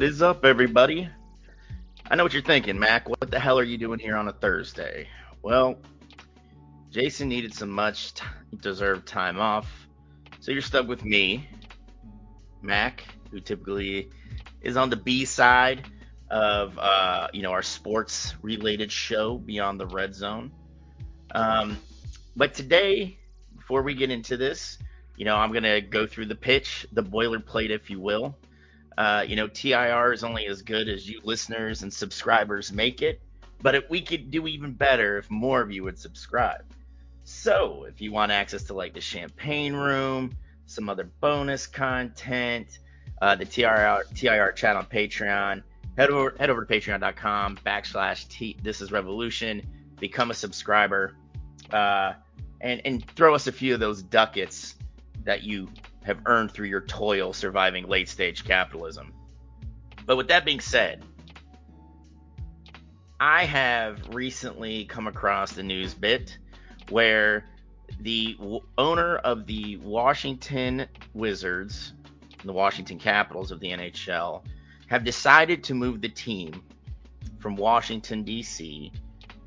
What is up, everybody? I know what you're thinking, Mac. What the hell are you doing here on a Thursday? Well, Jason needed some much deserved time off, so you're stuck with me, Mac, who typically is on the B side of uh, you know our sports related show Beyond the Red Zone. Um, but today, before we get into this, you know I'm gonna go through the pitch, the boilerplate, if you will. Uh, you know, TIR is only as good as you listeners and subscribers make it, but if we could do even better if more of you would subscribe. So, if you want access to like the champagne room, some other bonus content, uh, the TIR TIR chat on Patreon, head over head over to patreon.com backslash T this is revolution, become a subscriber, uh, and and throw us a few of those ducats that you have earned through your toil surviving late stage capitalism. But with that being said, I have recently come across the news bit where the w- owner of the Washington Wizards, the Washington Capitals of the NHL, have decided to move the team from Washington, D.C.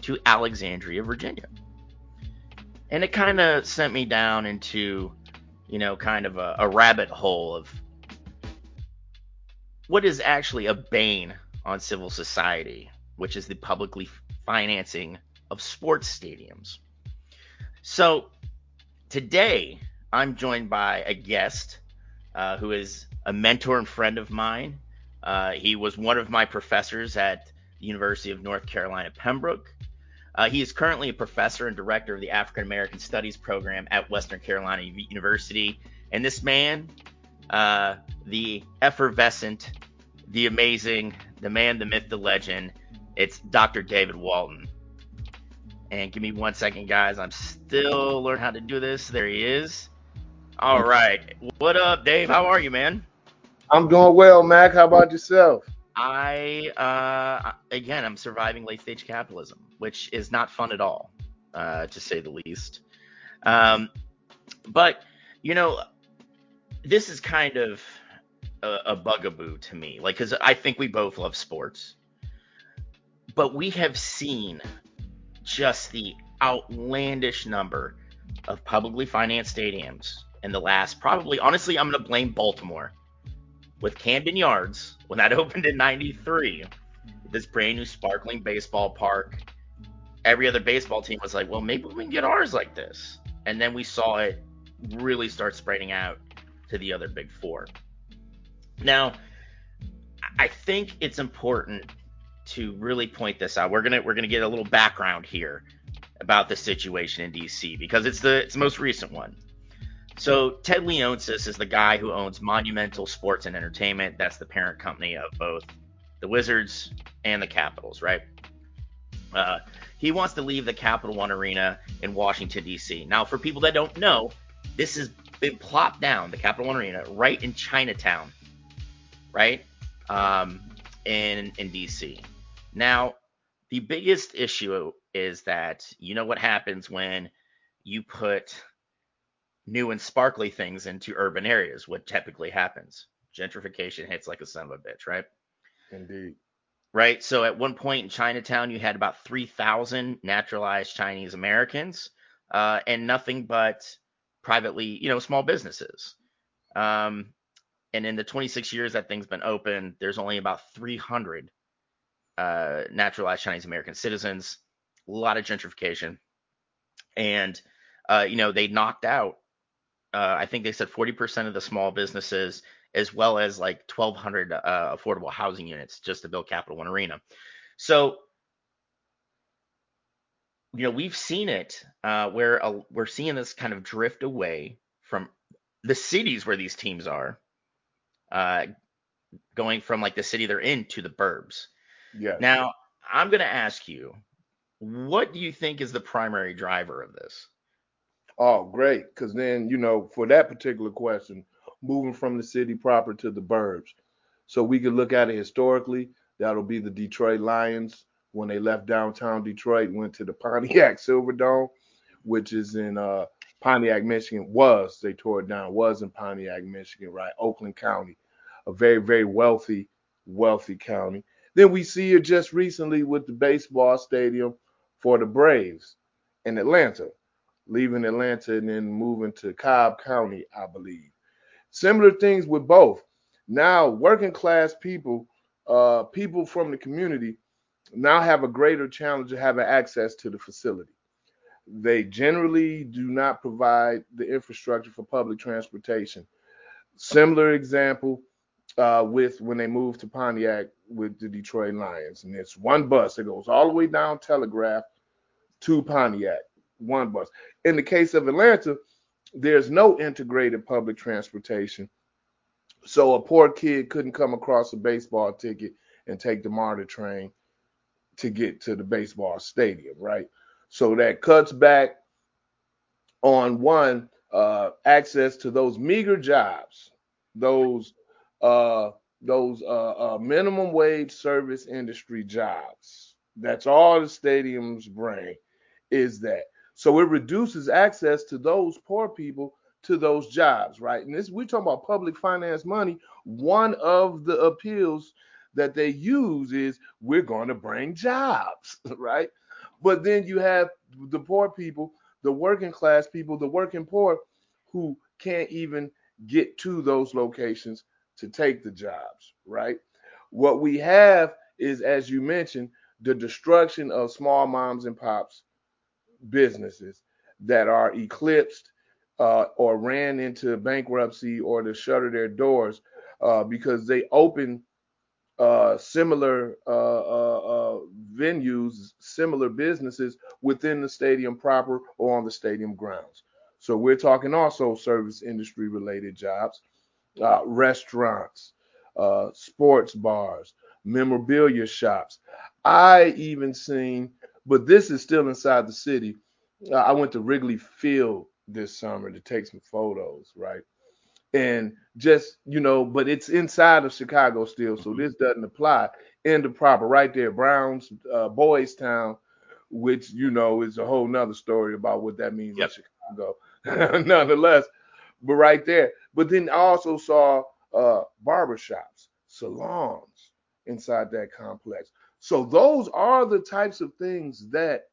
to Alexandria, Virginia. And it kind of sent me down into you know, kind of a, a rabbit hole of what is actually a bane on civil society, which is the publicly financing of sports stadiums. So today I'm joined by a guest uh, who is a mentor and friend of mine. Uh, he was one of my professors at the University of North Carolina, Pembroke. Uh, he is currently a professor and director of the African American Studies program at Western Carolina University. And this man, uh, the effervescent, the amazing, the man, the myth, the legend, it's Dr. David Walton. And give me one second, guys. I'm still learning how to do this. There he is. All right. What up, Dave? How are you, man? I'm doing well, Mac. How about yourself? I uh, again, I'm surviving late stage capitalism, which is not fun at all, uh, to say the least. Um, but you know, this is kind of a, a bugaboo to me, like because I think we both love sports, but we have seen just the outlandish number of publicly financed stadiums in the last probably honestly I'm going to blame Baltimore with Camden Yards when that opened in 93, this brand new sparkling baseball park. Every other baseball team was like, well, maybe we can get ours like this. And then we saw it really start spreading out to the other big four. Now, I think it's important to really point this out. We're gonna we're gonna get a little background here about the situation in DC because it's the it's the most recent one. So Ted Leonsis is the guy who owns Monumental Sports and Entertainment. That's the parent company of both the Wizards and the Capitals, right? Uh, he wants to leave the Capital One Arena in Washington D.C. Now, for people that don't know, this has been plopped down the Capital One Arena right in Chinatown, right? Um, in in D.C. Now, the biggest issue is that you know what happens when you put new and sparkly things into urban areas, what typically happens. Gentrification hits like a son of a bitch, right? Indeed. Right. So at one point in Chinatown, you had about 3,000 naturalized Chinese Americans uh, and nothing but privately, you know, small businesses. Um, and in the 26 years that thing's been open, there's only about 300 uh, naturalized Chinese American citizens. A lot of gentrification, and uh, you know they knocked out uh, I think they said 40% of the small businesses, as well as like 1,200 uh, affordable housing units just to build Capital One Arena. So, you know, we've seen it uh, where uh, we're seeing this kind of drift away from the cities where these teams are, uh, going from like the city they're in to the burbs. Yeah. Now, I'm going to ask you, what do you think is the primary driver of this? Oh, great. Because then, you know, for that particular question, moving from the city proper to the burbs. So we could look at it historically. That'll be the Detroit Lions when they left downtown Detroit, went to the Pontiac Silverdome, which is in uh, Pontiac, Michigan. Was they tore it down? Was in Pontiac, Michigan, right? Oakland County, a very very wealthy wealthy county. Then we see it just recently with the baseball stadium for the Braves in Atlanta, leaving Atlanta and then moving to Cobb County, I believe. Similar things with both. Now, working class people, uh, people from the community, now have a greater challenge of having access to the facility. They generally do not provide the infrastructure for public transportation. Similar example uh, with when they moved to Pontiac with the Detroit Lions, and it's one bus that goes all the way down Telegraph to Pontiac, one bus. In the case of Atlanta, there's no integrated public transportation. So a poor kid couldn't come across a baseball ticket and take the MARTA train to get to the baseball stadium, right? So that cuts back on one uh, access to those meager jobs, those uh, those uh, uh, minimum wage service industry jobs. That's all the stadiums bring is that. So it reduces access to those poor people to those jobs, right? And this we're talking about public finance money. One of the appeals that they use is we're going to bring jobs, right? But then you have the poor people, the working class people, the working poor who can't even get to those locations to take the jobs, right? What we have is, as you mentioned, the destruction of small moms and pops businesses that are eclipsed uh, or ran into bankruptcy or to shutter their doors uh, because they open uh, similar uh, uh, uh, venues, similar businesses within the stadium proper or on the stadium grounds. So we're talking also service industry related jobs, restaurants, sports bars, memorabilia shops. I even seen, but this is still inside the city. I went to Wrigley Field this summer to take some photos, right? And just, you know, but it's inside of Chicago still, so mm-hmm. this doesn't apply in the proper right there, Browns, uh, Boys Town, which, you know, is a whole nother story about what that means yep. in Chicago, nonetheless. But right there. But then I also saw uh, barbershops, salons inside that complex. So those are the types of things that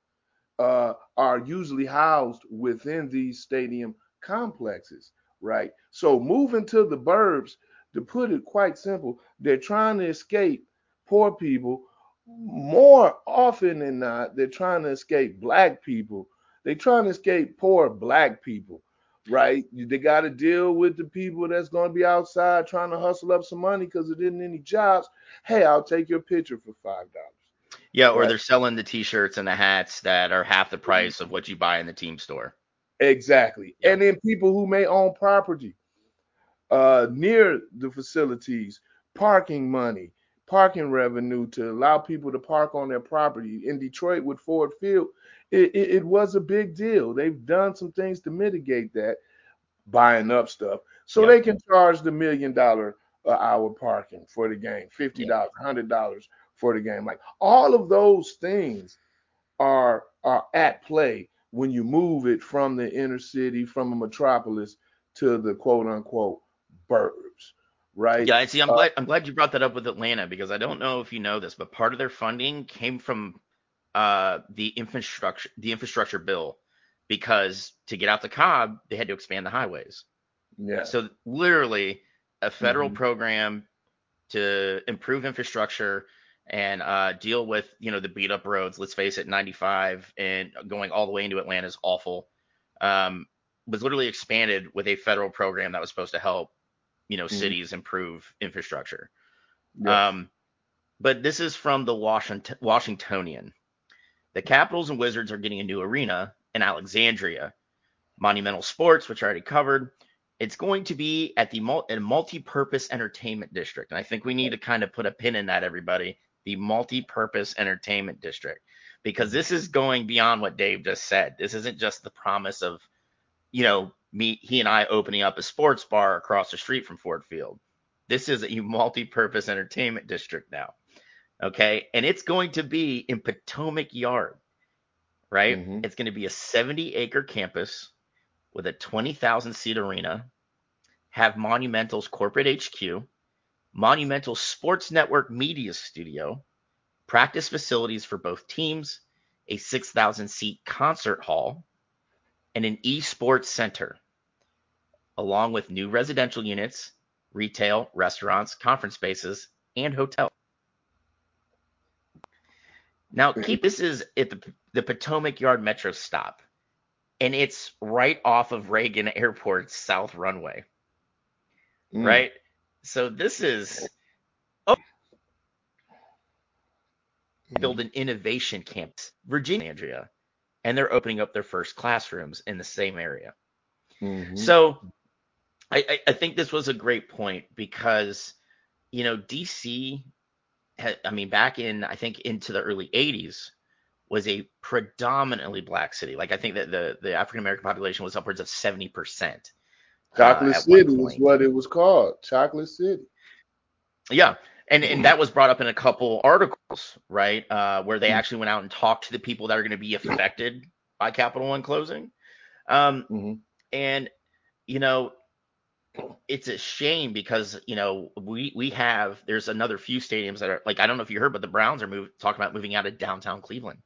uh, are usually housed within these stadium complexes, right? So moving to the burbs, to put it quite simple, they're trying to escape poor people. More often than not, they're trying to escape black people. They're trying to escape poor black people, right? They got to deal with the people that's going to be outside trying to hustle up some money because there isn't any jobs. Hey, I'll take your picture for five dollars. Yeah, or right. they're selling the t-shirts and the hats that are half the mm-hmm. price of what you buy in the team store. Exactly. Yep. And then people who may own property uh, near the facilities, parking money, parking revenue to allow people to park on their property. In Detroit with Ford Field, it, it, it was a big deal. They've done some things to mitigate that, buying up stuff, so yep. they can charge the million dollar uh, hour parking for the game, fifty dollars, yep. hundred dollars for the game. Like all of those things are are at play when you move it from the inner city, from a metropolis to the quote unquote burbs, right? Yeah, I see, I'm uh, glad I'm glad you brought that up with Atlanta because I don't know if you know this, but part of their funding came from uh, the infrastructure the infrastructure bill because to get out the Cobb, they had to expand the highways. Yeah. So literally a federal mm-hmm. program to improve infrastructure and uh, deal with you know the beat up roads. Let's face it, 95 and going all the way into Atlanta is awful. Um, was literally expanded with a federal program that was supposed to help you know mm-hmm. cities improve infrastructure. Yeah. Um, but this is from the Washington Washingtonian. The Capitals and Wizards are getting a new arena in Alexandria. Monumental Sports, which I already covered, it's going to be at the multi-purpose entertainment district, and I think we need to kind of put a pin in that, everybody the multi-purpose entertainment district because this is going beyond what Dave just said. This isn't just the promise of, you know, me he and I opening up a sports bar across the street from Ford Field. This is a multi-purpose entertainment district now. Okay? And it's going to be in Potomac Yard. Right? Mm-hmm. It's going to be a 70 acre campus with a 20,000 seat arena, have Monumental's corporate HQ, Monumental Sports Network Media Studio, practice facilities for both teams, a 6,000 seat concert hall, and an esports center, along with new residential units, retail, restaurants, conference spaces, and hotel. Now, keep this is at the, the Potomac Yard Metro stop, and it's right off of Reagan Airport's south runway. Mm. Right? So this is oh, build an innovation campus, Virginia, Andrea, and they're opening up their first classrooms in the same area. Mhm. So I, I, I think this was a great point because, you know, DC, I mean, back in, I think into the early 80s, was a predominantly black city. Like I think that the, the African American population was upwards of 70%. Chocolate uh, City was what it was called. Chocolate City. Yeah. And, and that was brought up in a couple articles, right? Uh, where they Mhm. actually went out and talked to the people that are going to be affected by Capital One closing. Um, hmm and you know it's a shame because you know we we have there's another few stadiums that are like I don't know if you heard but the Browns are move, talking about moving out of downtown Cleveland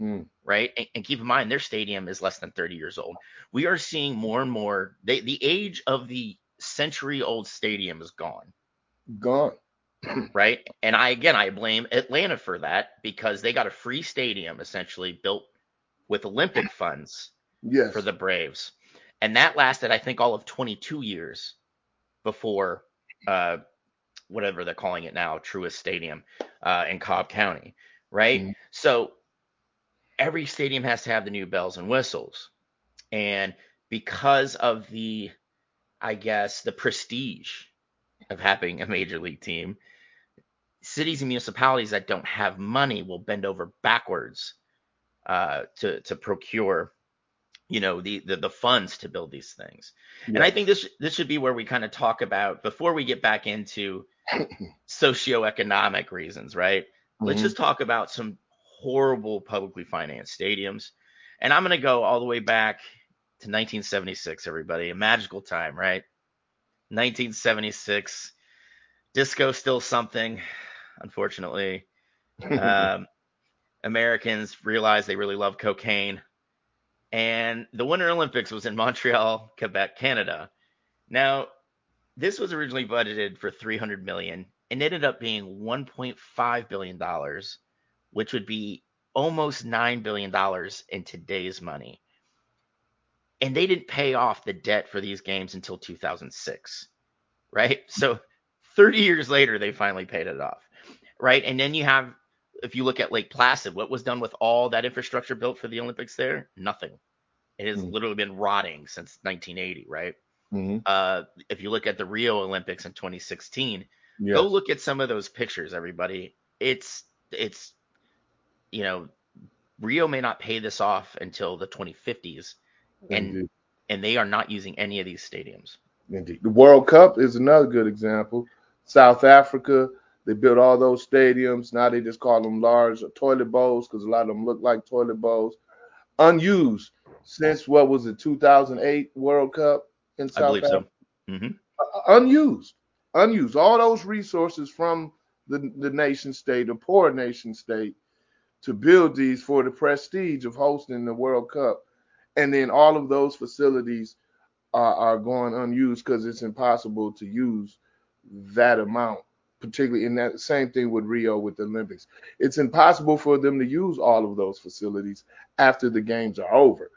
Mm. right and, and keep in mind their stadium is less than 30 years old we are seeing more and more they, the age of the century old stadium is gone Gone. right and I again I blame Atlanta for that because they got a free stadium essentially built with Olympic funds Yes. for the Braves. And that lasted, I think, all of 22 years before uh, whatever they're calling it now, Truist Stadium uh, in Cobb County, right? Mhm. So every stadium has to have the new bells and whistles. And because of the, I guess, the prestige of having a major league team, cities and municipalities that don't have money will bend over backwards uh, to to procure, you know, the, the the funds to build these things. And I think this this should be where we kind of talk about before we get back into socioeconomic reasons, right? Let's Mhm. just talk about some horrible publicly financed stadiums. And I'm going to go all the way back to 1976, everybody. A magical time, right? 1976. Disco still something, unfortunately. Um, Americans realized they really love cocaine. And the Winter Olympics was in Montreal, Quebec, Canada. Now, this was originally budgeted for 300 million and ended up being 1.5 billion dollars, which would be almost 9 billion dollars in today's money. And they didn't pay off the debt for these games until 2006, right? So 30 years later they finally paid it off, right? And then you have if you look at Lake Placid, what was done with all that infrastructure built for the Olympics there? Nothing. It has Mm. literally been rotting since 1980, right? Mhm. Uh, if you look at the Rio Olympics in 2016, Yes. go look at some of those pictures, everybody. It's it's you know Rio may not pay this off until the 2050s, and Indeed. and they are not using any of these stadiums. Indeed. The World Cup is another good example. South Africa, they built all those stadiums. Now they just call them large toilet bowls because a lot of them look like toilet bowls. Unused since what was it, 2008 World Cup in I South believe Africa? so. hmm Uh, unused, unused. All those resources from the, the nation state, the poor nation state, to build these for the prestige of hosting the World Cup. And then all of those facilities are, are going unused because it's impossible to use that amount, particularly in that same thing with Rio with the Olympics. It's impossible for them to use all of those facilities after the games are over.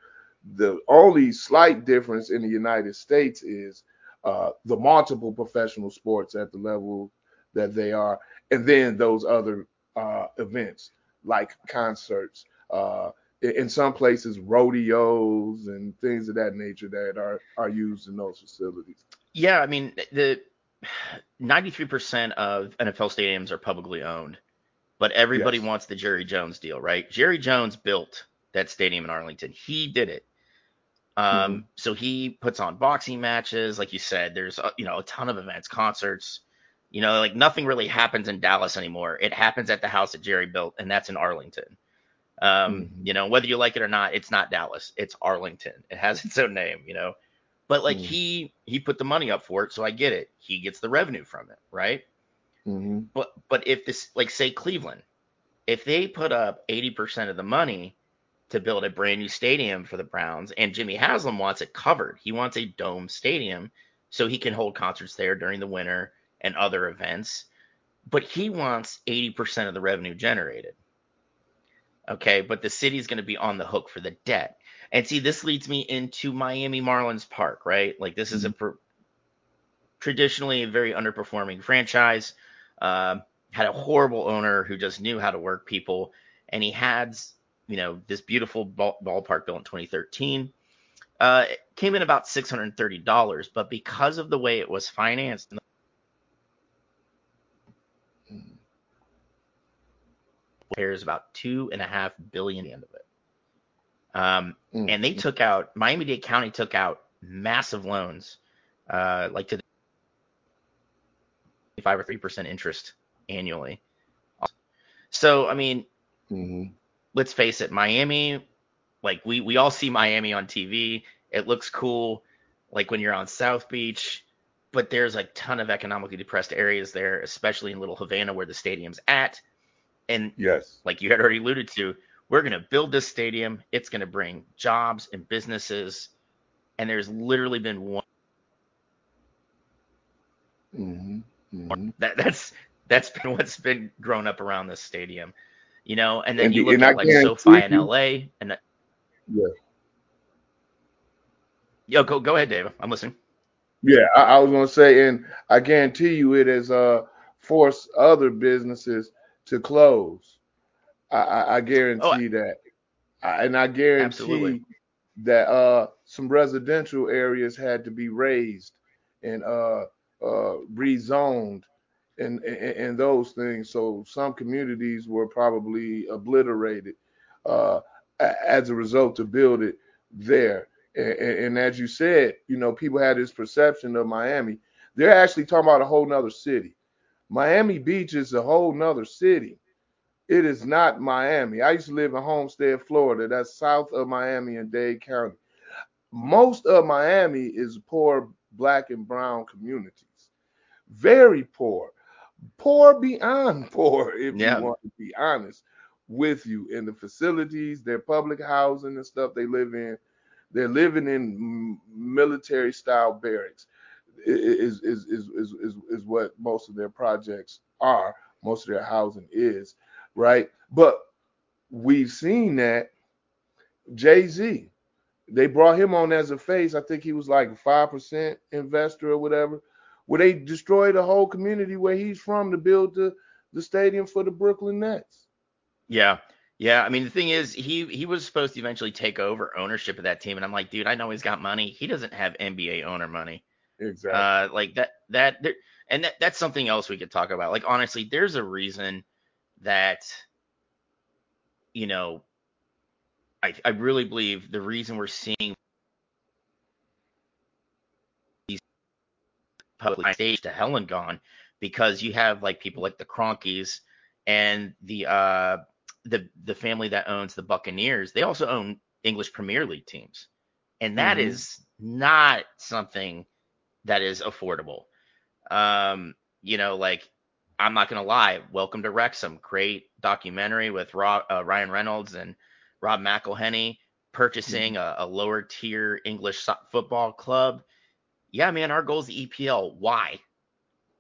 The only slight difference in the United States is uh, the multiple professional sports at the level that they are, and then those other uh, events like concerts. Uh, in some places, rodeos and things of that nature that are are used in those facilities. Yeah, I mean the 93% of NFL stadiums are publicly owned, but everybody Yes. wants the Jerry Jones deal, right? Jerry Jones built that stadium in Arlington. He did it. Um, so he puts on boxing matches, like you said. There's uh, you know a ton of events, concerts. You know, like nothing really happens in Dallas anymore. It happens at the house that Jerry built, and that's in Arlington. Um, Mhm. you know, whether you like it or not, it's not Dallas. It's Arlington. It has its own name, you know. But like Mhm. he he put the money up for it, so I get it. He gets the revenue from it, right? Mm-hmm. But but if this like say Cleveland, if they put up 80% of the money to build a brand new stadium for the Browns, and Jimmy Haslam wants it covered, he wants a dome stadium so he can hold concerts there during the winter and other events. But he wants 80% of the revenue generated. Okay, but the city's going to be on the hook for the debt. And see, this leads me into Miami Marlins Park, right? Like this is a Mm-hmm. pr- traditionally a very underperforming franchise. Uh, had a horrible owner who just knew how to work people, and he had, you know, this beautiful ball, ballpark built in 2013. Uh, it came in about $630, but because of the way it was financed, and there's about two and a half billion at the end of it. Um, Mm-hmm. and they took out Miami-Dade County took out massive loans, uh, like to five or three percent interest annually. So I mean, Mm-hmm. let's face it, Miami, like we we all see Miami on TV. It looks cool, like when you're on South Beach, but there's a ton of economically depressed areas there, especially in Little Havana where the stadium's at. And Yes. like you had already alluded to, we're going to build this stadium. It's going to bring jobs and businesses. And there's literally been one Mm-hmm. Mm-hmm. that that's that's been what's been grown up around this stadium, you know. And then And you look I at like SoFi in LA, and Yeah. yo, go go ahead, Dave. I'm listening. Yeah, I, I was gonna say, and I guarantee you, it has uh forced other businesses to close. I, I, I guarantee that, I, and I guarantee Absolutely. that uh some residential areas had to be raised and uh uh rezoned and, and and those things. So some communities were probably obliterated uh as a result to build it there. And, and, and as you said, you know, people had this perception of Miami. They're actually talking about a whole nother city. Miami Beach is a whole nother city. It is not Miami. I used to live in Homestead, Florida. That's south of Miami in Dade County. Most of Miami is poor black and brown communities. Very poor. Poor beyond poor, if Yeah. you want to be honest with you. In the facilities, their public housing and stuff they live in, they're living in military style barracks. Is, is, is, is, is, is what most of their projects are, most of their housing is, right? But we've seen that Jay Z, they brought him on as a face. I think he was like five percent investor or whatever. Where they destroyed the whole community where he's from to build the the stadium for the Brooklyn Nets. Yeah. Yeah, I mean the thing is, he he was supposed to eventually take over ownership of that team, and I'm like, dude, I know he's got money. He doesn't have NBA owner money. Exactly. Uh, like that that there, and that, that's something else we could talk about. Like honestly, there's a reason that you know I I really believe the reason we're seeing these public stage to hell and gone because you have like people like the Kroenkes and the uh the the family that owns the Buccaneers. They also own English Premier League teams, and that Mhm. is not something that is affordable. Um, you know, like I'm not gonna lie. Welcome to Wrexham, great documentary with Rob, uh, Ryan Reynolds and Rob McElhenney purchasing a, a lower tier English so- football club. Yeah, man, our goal is the EPL. Why?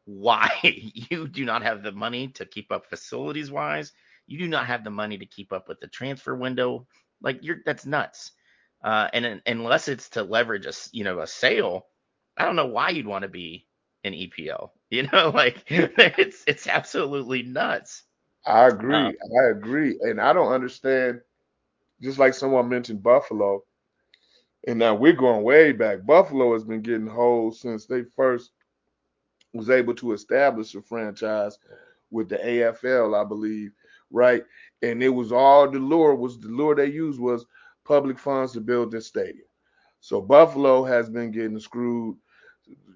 Why? You do not have the money to keep up facilities wise. You do not have the money to keep up with the transfer window. Like you're that's nuts. Uh, and un- unless it's to leverage a you know a sale, I don't know why you'd want to be an EPL. You know, like it's it's absolutely nuts. I agree. Um, I agree. And I don't understand, just like someone mentioned Buffalo, and now we're going way back. Buffalo has been getting holes since they first was able to establish a franchise with the AFL, I believe, right? And it was all the lure was the lure they used was public funds to build this stadium. So Buffalo has been getting screwed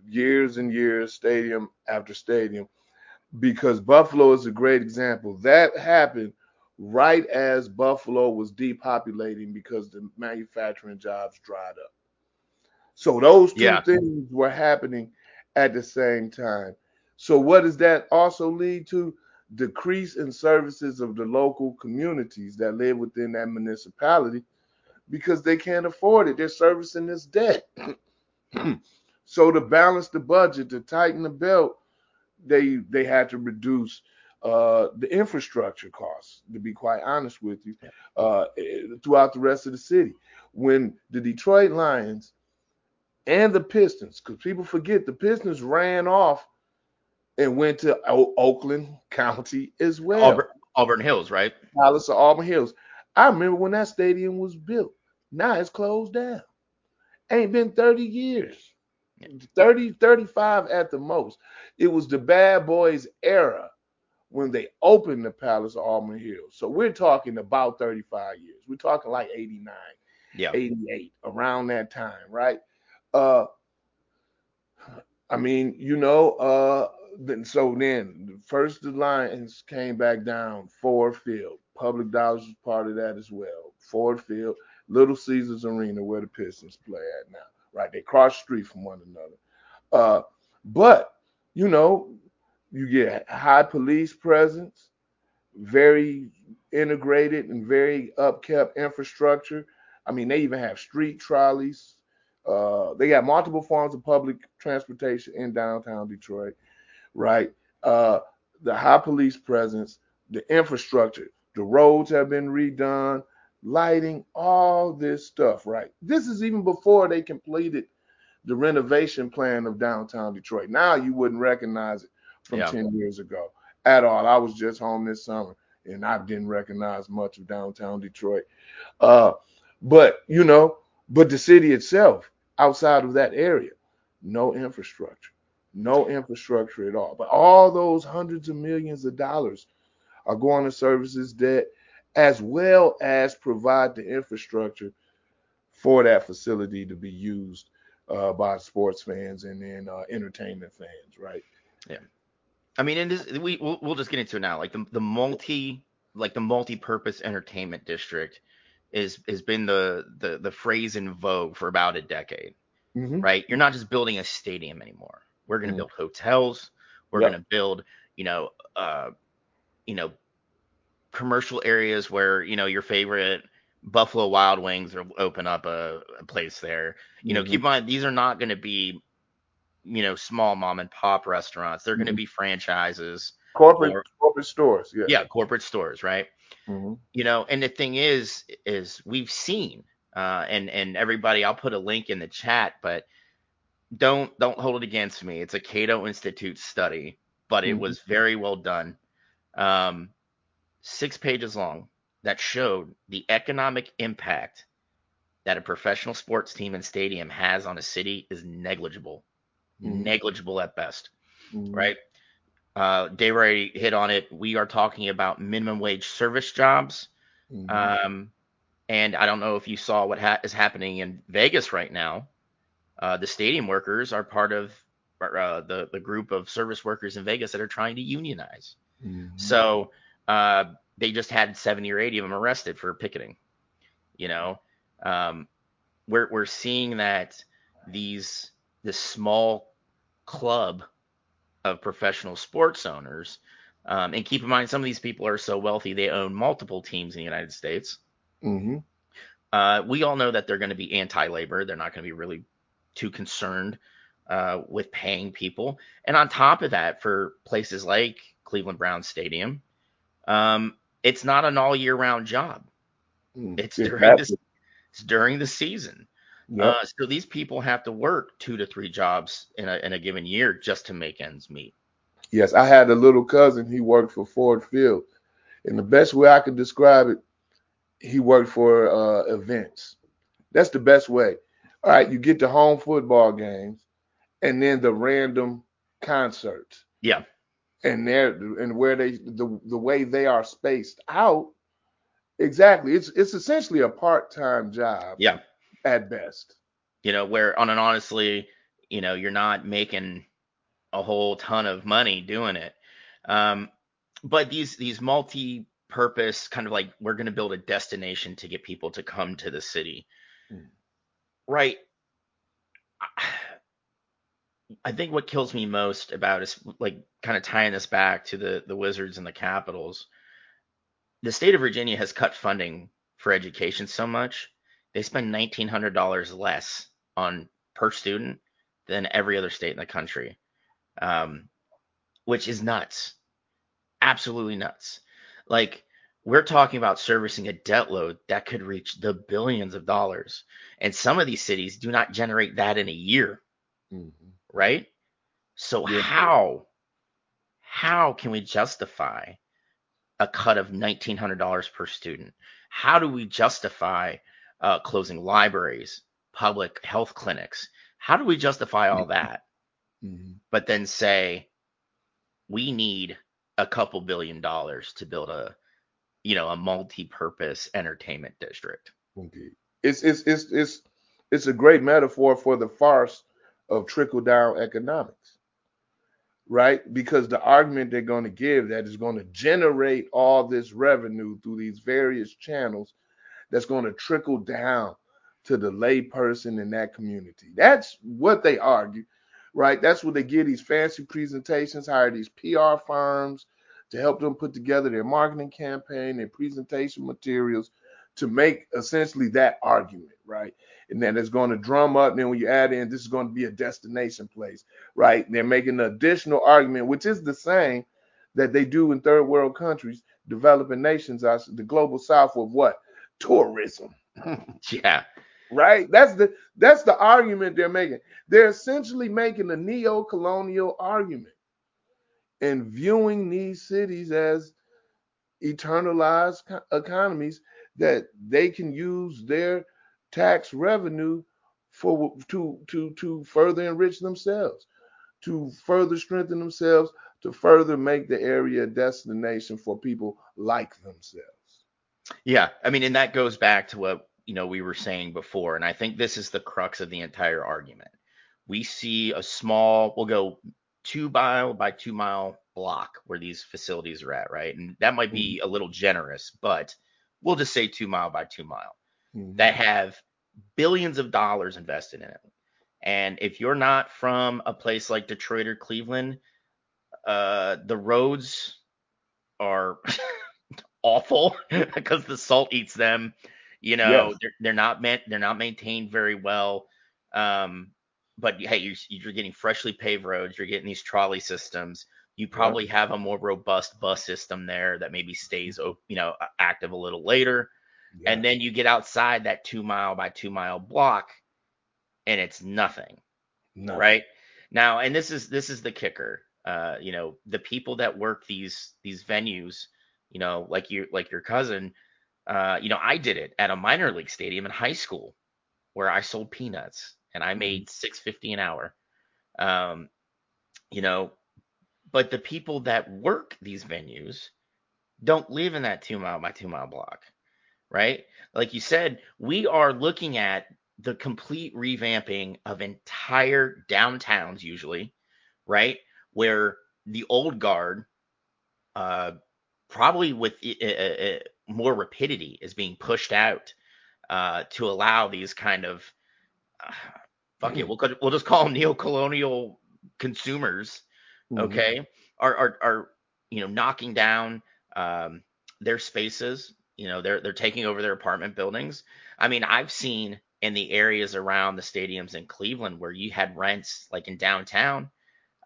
years and years, stadium after stadium, because Buffalo is a great example. That happened right as Buffalo was depopulating because the manufacturing jobs dried up. So those two Yeah. things were happening at the same time. So what does that also lead to? Decrease in services of the local communities that live within that municipality because they can't afford it. They're servicing this debt. so to balance the budget, to tighten the belt, they they had to reduce uh, the infrastructure costs. To be quite honest with you, uh, throughout the rest of the city, when the Detroit Lions and the Pistons, because people forget the Pistons ran off and went to o- Oakland County as well. Auburn, Auburn Hills, right? Palace of Auburn Hills. I remember when that stadium was built. Now it's closed down. Ain't been 30 years. 30, 35 at the most. It was the bad boys era when they opened the Palace of Auburn Hills. So we're talking about 35 years. We're talking like 89, Yeah. 88, around that time, right? Uh I mean, you know, uh then so then first the Lions came back down Ford Field. Public Dollars was part of that as well. Ford Field, Little Caesars Arena where the Pistons play at now. Right. They cross the street from one another. Uh but you know, you get high police presence, very integrated and very upkept infrastructure. I mean, they even have street trolleys. Uh, they got multiple forms of public transportation in downtown Detroit, right? Uh, the high police presence, the infrastructure, the roads have been redone, lighting, all this stuff, right? This is even before they completed the renovation plan of downtown Detroit. Now you wouldn't recognize it from Yeah. 10 years ago at all. I was just home this summer and I didn't recognize much of downtown Detroit. Uh, but, you know, but the city itself, outside of that area, no infrastructure, no infrastructure at all. But all those hundreds of millions of dollars are going to services debt as well as provide the infrastructure for that facility to be used uh, by sports fans and then uh, entertainment fans, right? Yeah. I mean, and this, we we'll, we'll just get into it now. Like the the multi like the multi-purpose entertainment district is has been the the the phrase in vogue for about a decade, Mm-hmm. right? You're not just building a stadium anymore. We're going to Mm. build hotels. We're Yep. going to build, you know, uh, you know, commercial areas where you know your favorite Buffalo Wild Wings or open up a, a place there. You know, Mhm. keep in mind these are not going to be, you know, small mom and pop restaurants. They're going to Mhm. be franchises. corporate or- corporate stores, yeah. yeah, corporate stores, right? hmm You know, and the thing is, is we've seen, uh, and and everybody, I'll put a link in the chat, but don't don't hold it against me. It's a Cato Institute study, but it Mhm. was very well done. Um, six pages long that showed the economic impact that a professional sports team and stadium has on a city is negligible, Mhm. negligible at best Mhm. right? Uh, Dave already hit on it. We are talking about minimum wage service jobs. Mhm. Um, and I don't know if you saw what ha- is happening in Vegas right now. Uh, the stadium workers are part of uh, the the group of service workers in Vegas that are trying to unionize. Mhm. So uh, they just had 70 or 80 of them arrested for picketing. You know, um, we're we're seeing that these this small club of professional sports owners, um, and keep in mind some of these people are so wealthy they own multiple teams in the United States. Mhm. Uh, we all know that they're going to be anti-labor. They're not going to be really too concerned uh, with paying people. And on top of that, for places like Cleveland Browns Stadium, um, it's not an all year round job. Mhm. It's during this, it's during the season. Yep. Uh, so these people have to work two to three jobs in a in a given year just to make ends meet. Yes, I had a little cousin. He worked for Ford Field, and the best way I could describe it, he worked for uh, events. That's the best way. All right, you get the home football games, and then the random concerts, Yeah, and there and where they the the way they are spaced out. Exactly, it's it's essentially a part time job yeah. at best. You know, where on an honestly, you know, you're not making a whole ton of money doing it. Um, but these these multi-purpose kind of like we're going to build a destination to get people to come to the city, Mm. right? I think what kills me most about is like kind of tying this back to the the Wizards and the Capitals. The state of Virginia has cut funding for education so much. They spend nineteen hundred dollars less on per student than every other state in the country, um, which is nuts, absolutely nuts. Like we're talking about servicing a debt load that could reach the billions of dollars, and some of these cities do not generate that in a year Mm-hmm. Right? So Yeah. how how can we justify a cut of $1,900 per student? How do we justify uh, closing libraries, public health clinics? How do we justify all that, Mm-hmm. but then say we need a couple billion dollars to build a you know a multi-purpose entertainment district? Indeed. It's it's it's it's it's a great metaphor for the farce of trickle down economics. Right? Because the argument they're going to give that is going to generate all this revenue through these various channels that's going to trickle down to the layperson in that community. That's what they argue, right? That's what they give these fancy presentations, hire these PR firms to help them put together their marketing campaign, their presentation materials to make essentially that argument, right? And then it's going to drum up. And then when you add in, this is going to be a destination place, right? They're making an additional argument, which is the same that they do in third world countries, developing nations, the global south with what? Tourism Yeah, right? That's the that's the argument they're making. They're essentially making a neo-colonial argument and viewing these cities as eternalized co- economies that they can use their tax revenue for to to to further enrich themselves, to further strengthen themselves, to further make the area a destination for people like themselves. Yeah, I mean, and that goes back to what you know we were saying before, and I think this is the crux of the entire argument. We see a small, we'll go two mile by two mile block where these facilities are at, right? And that might be mm-hmm. a little generous, but we'll just say two mile by two mile Mhm. that have billions of dollars invested in it. And if you're not from a place like Detroit or Cleveland, uh, the roads are awful because the salt eats them. You know, Yes. they're, they're not meant, they're not maintained very well. Um, but hey, you're, you're getting freshly paved roads. You're getting these trolley systems. You probably have a more robust bus system there that maybe stays, you know, active a little later. Yeah. And then you get outside that two mile by two mile block, and it's nothing No. right now and this is this is the kicker uh you know the people that work these these venues you know like you like your cousin uh you know i did it at a minor league stadium in high school where i sold peanuts and i made 650 an hour um you know but the people that work these venues don't live in that two mile by two mile block right? Like you said we are looking at the complete revamping of entire downtowns usually right? Where the old guard uh probably with uh, uh, more rapidity is being pushed out uh to allow these kind of uh, fuck it we'll, we'll just call them neo-colonial consumers Mhm. okay are are are you know knocking down um their spaces you know they're they're taking over their apartment buildings i mean i've seen in the areas around the stadiums in cleveland where you had rents like in downtown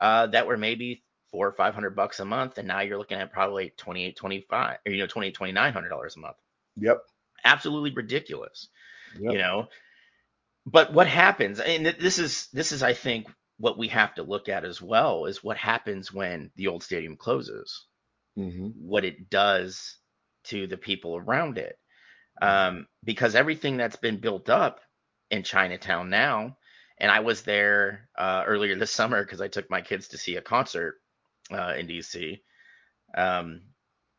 uh that were maybe four or five hundred bucks a month and now you're looking at probably 28 25 or you know 28 2900 dollars a month Yep. absolutely ridiculous Yep. you know but what happens and this is this is i think what we have to look at as well is what happens when the old stadium closes hmm what it does to the people around it. Um, because everything that's been built up in chinatown now and i was there uh, earlier this summer because i took my kids to see a concert uh, in dc um,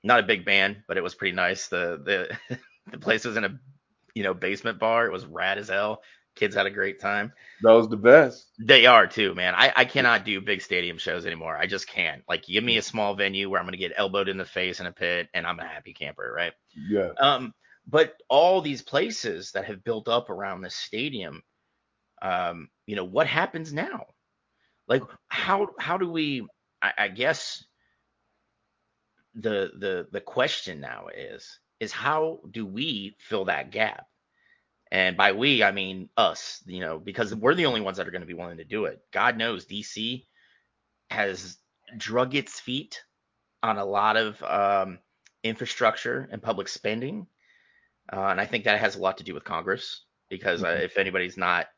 not a big band but it was pretty nice. The the the place was in a you know basement bar. It was rad as hell kids had a great time Those the best. they are too, man. I, I cannot do big stadium shows anymore. I just can't. Like, give me a small venue where I'm going to get elbowed in the face in a pit and I'm a happy camper, right? Yeah. Um, but all these places that have built up around the stadium, um, you know, what happens now? Like how how do we? I, I guess the the the question now is is how do we fill that gap? And by we, I mean us, you know, because we're the only ones that are going to be willing to do it. God knows DC has drug its feet on a lot of um, infrastructure and public spending. Uh, and I think that has a lot to do with Congress because uh, Mhm. if anybody's not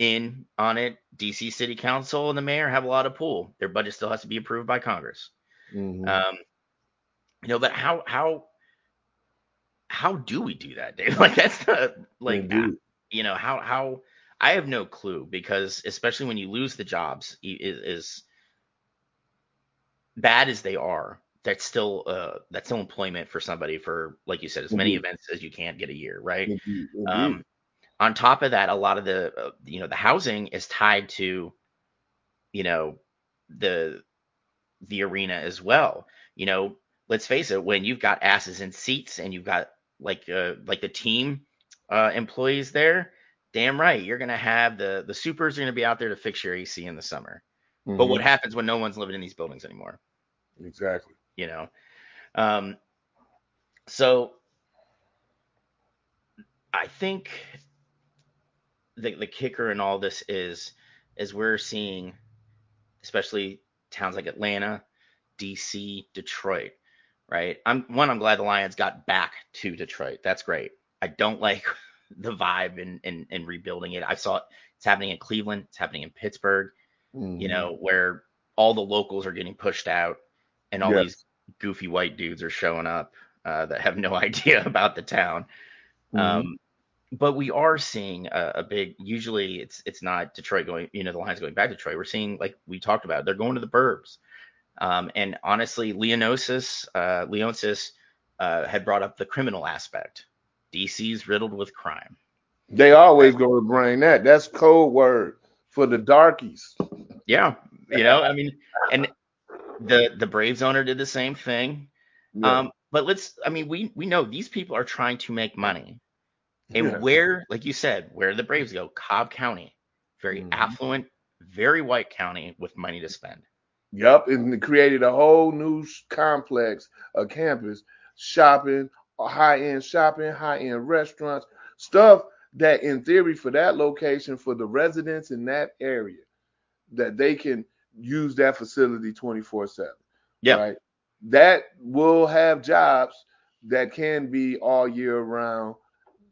in on it, DC City Council and the mayor have a lot of pull. Their budget still has to be approved by Congress. Mhm. Um, you know, but how how how do we do that, Dave? Like that's the like Indeed. you know how how I have no clue because especially when you lose the jobs is, is bad as they are. That's still uh that's still employment for somebody for like you said as many Indeed. events as you can get a year, right? Indeed. Um, on top of that, a lot of the uh, you know the housing is tied to you know the the arena as well. You know, let's face it, when you've got asses in seats and you've got like uh, like the team uh, employees there, damn right, you're gonna have the the supers are gonna be out there to fix your AC in the summer. But what Mhm. happens when no one's living in these buildings anymore? Exactly. You know, um, so I think the the kicker in all this is is we're seeing, especially towns like Atlanta, DC, Detroit, right? I'm one, I'm glad the Lions got back to Detroit. That's great. I don't like the vibe and and, and rebuilding it. I saw it, it's happening in Cleveland, it's happening in Pittsburgh, you Mhm. know, where all the locals are getting pushed out and all Yes. these goofy white dudes are showing up uh, that have no idea about the town. Mhm. Um, but we are seeing a, a big. Usually, it's it's not Detroit going. You know, the Lions going back to Detroit. We're seeing like we talked about. They're going to the Burbs. Um, and honestly, Leonosis, uh, Leonsis uh, had brought up the criminal aspect. DC's riddled with crime. They always going to bring that. That's code word for the darkies. Yeah, you know, I mean, and the the Braves owner did the same thing. Yeah. Um, but let's, I mean, we we know these people are trying to make money. And Yeah. where, like you said, where the Braves go, Cobb County, very Mhm. affluent, very white county with money to spend. Yep, and it created a whole new sh- complex, a campus, shopping, uh, high end shopping, high end restaurants, stuff that in theory for that location for the residents in that area, that they can use that facility 24 7. Yeah. Right. That will have jobs that can be all year round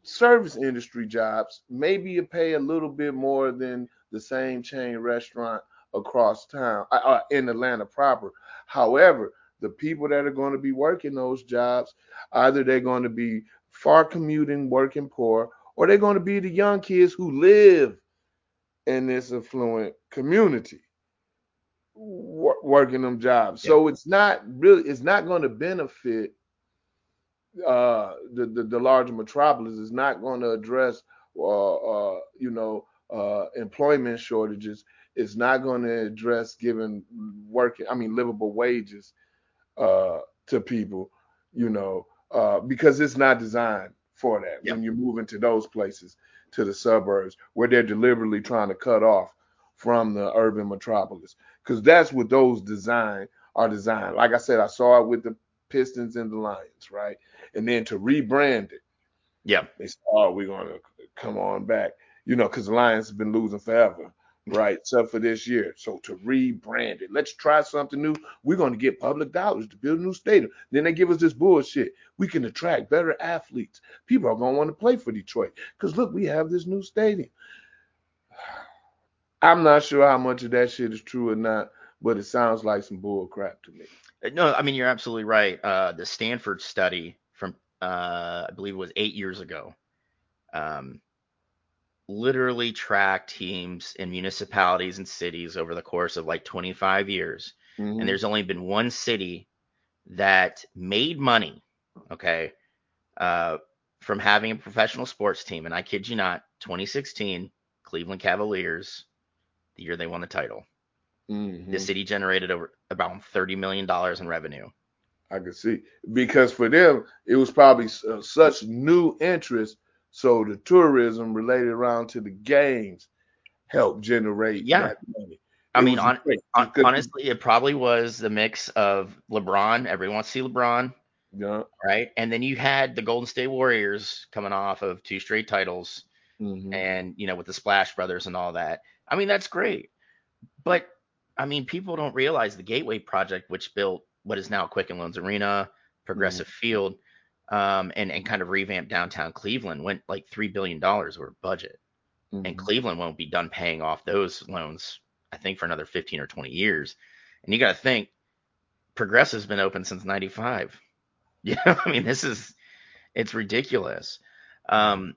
service industry jobs. Maybe you pay a little bit more than the same chain restaurant across town uh, uh, in Atlanta proper. However, the people that are going to be working those jobs, either they're going to be far commuting, working poor, or they're going to be the young kids who live in this affluent community wor- working them jobs. So it's not really, it's not going to benefit uh, the, the the larger metropolis. It's not going to address, uh, uh, you know, employment shortages. It's not going to address giving working, I mean, livable wages uh, to people, you know, uh, because it's not designed for that. Yeah. When you move into those places, to the suburbs, where they're deliberately trying to cut off from the urban metropolis, because that's what those design are designed. Like I said, I saw it with the Pistons and the Lions, right? And then to rebrand it, Yeah. they said, "Oh, we're gonna come on back," you know, because the Lions have been losing forever, right? Except for this year. So to rebrand it, let's try something new. We're gonna get public dollars to build a new stadium. Then they give us this bullshit. We can attract better athletes. People are gonna want to play for Detroit because look, we have this new stadium. I'm not sure how much of that shit is true or not, but it sounds like some bull crap to me. No, I mean you're absolutely right. Uh, the Stanford study from uh, I believe it was eight years ago, um, literally track teams in municipalities and cities over the course of like 25 years, Mhm. and there's only been one city that made money, okay, uh, from having a professional sports team, and I kid you not, 2016 Cleveland Cavaliers, the year they won the title. Mhm. The city generated over about 30 million dollars in revenue. I can see because for them it was probably uh, such new interest, so the tourism related around to the games helped generate Yeah. that money. I mean, on, on, honestly, it probably was the mix of LeBron. Everyone wants to see LeBron. Yeah. Right. And then you had the Golden State Warriors coming off of two straight titles Mm-hmm. and, you know, with the Splash Brothers and all that. I mean, that's great. But, I mean, people don't realize the Gateway Project, which built what is now Quicken Loans Arena, Progressive Mm-hmm. Field, um, and, and kind of revamp downtown Cleveland, went like $3 billion over budget. Mm-hmm. And Cleveland won't be done paying off those loans, I think, for another 15 or 20 years. And you got to think, Progressive's been open since 95. Yeah, I mean, this is, it's ridiculous. Um,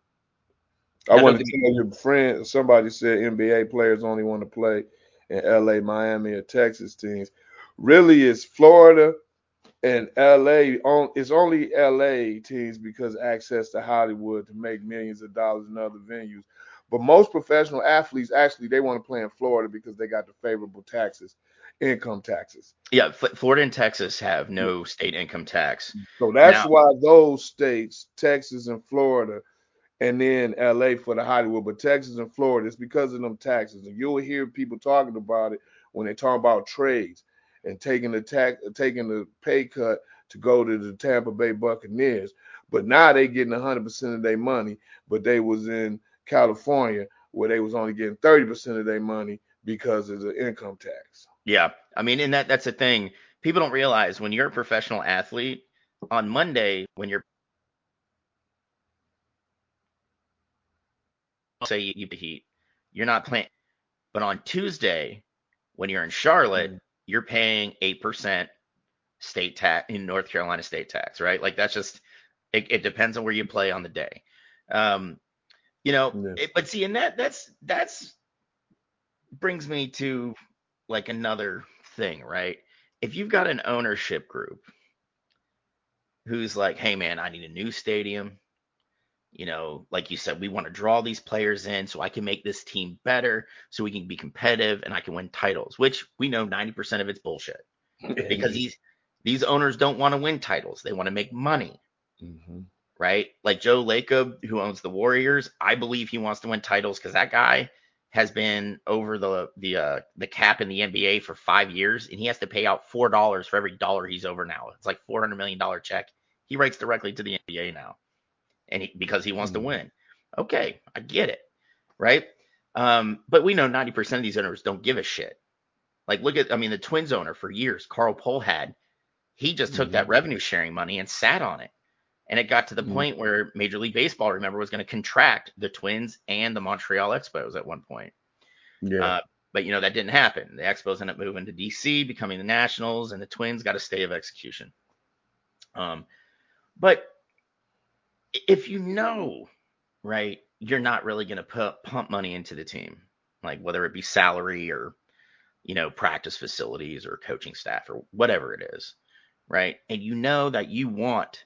I I want to tell your friend. Somebody said NBA players only want to play in LA, Miami, or Texas teams. Really, it's Florida and LA. On it's only LA teams because access to Hollywood to make millions of dollars in other venues. But most professional athletes actually they want to play in Florida because they got the favorable taxes, income taxes. yeah, Florida and Texas have no mm-hmm. state income tax. So that's Now- why those states, Texas and Florida, and then LA for the Hollywood, but Texas and Florida, it's because of them taxes. And you'll hear people talking about it when they talk about trades and taking the tax, taking the pay cut to go to the Tampa Bay Buccaneers. But now they getting 100% of their money, but they was in California where they was only getting 30% of their money because of the income tax. Yeah, I mean, and that that's the thing. People don't realize when you're a professional athlete on Monday, when you're say you you the Heat, you're not playing. But on Tuesday, when you're in Charlotte, mm-hmm. You're paying eight percent state tax in North Carolina state tax, right? Like that's just it, it depends on where you play on the day. Um, you know, Yeah. it, but see, and that that's that's brings me to like another thing, right? If you've got an ownership group who's like, hey man, I need a new stadium. You know, like you said, we want to draw these players in so I can make this team better, so we can be competitive and I can win titles, which we know 90% of it's bullshit because these these owners don't want to win titles. They want to make money, Mhm. right? Like Joe Lacob, who owns the Warriors, I believe he wants to win titles because that guy has been over the the uh, the cap in the NBA for five years, and he has to pay out four dollars for every dollar he's over now. It's like four hundred million dollar check. He writes directly to the NBA now, and he, because he wants to Mhm. win. Okay, I get it, right? Um, but we know ninety percent of these owners don't give a shit. Like, look at, I mean, the Twins owner for years, Carl Pohlad, he just took that Mhm. revenue sharing money and sat on it. And it got to the Mhm. point where Major League Baseball, remember, was going to contract the Twins and the Montreal Expos at one point. Yeah. Uh, but, you know, that didn't happen. The Expos ended up moving to DC, becoming the Nationals, and the Twins got a stay of execution. Um, but if you know, right, you're not really going to put pump money into the team, like whether it be salary or, you know, practice facilities or coaching staff or whatever it is, right? And you know that you want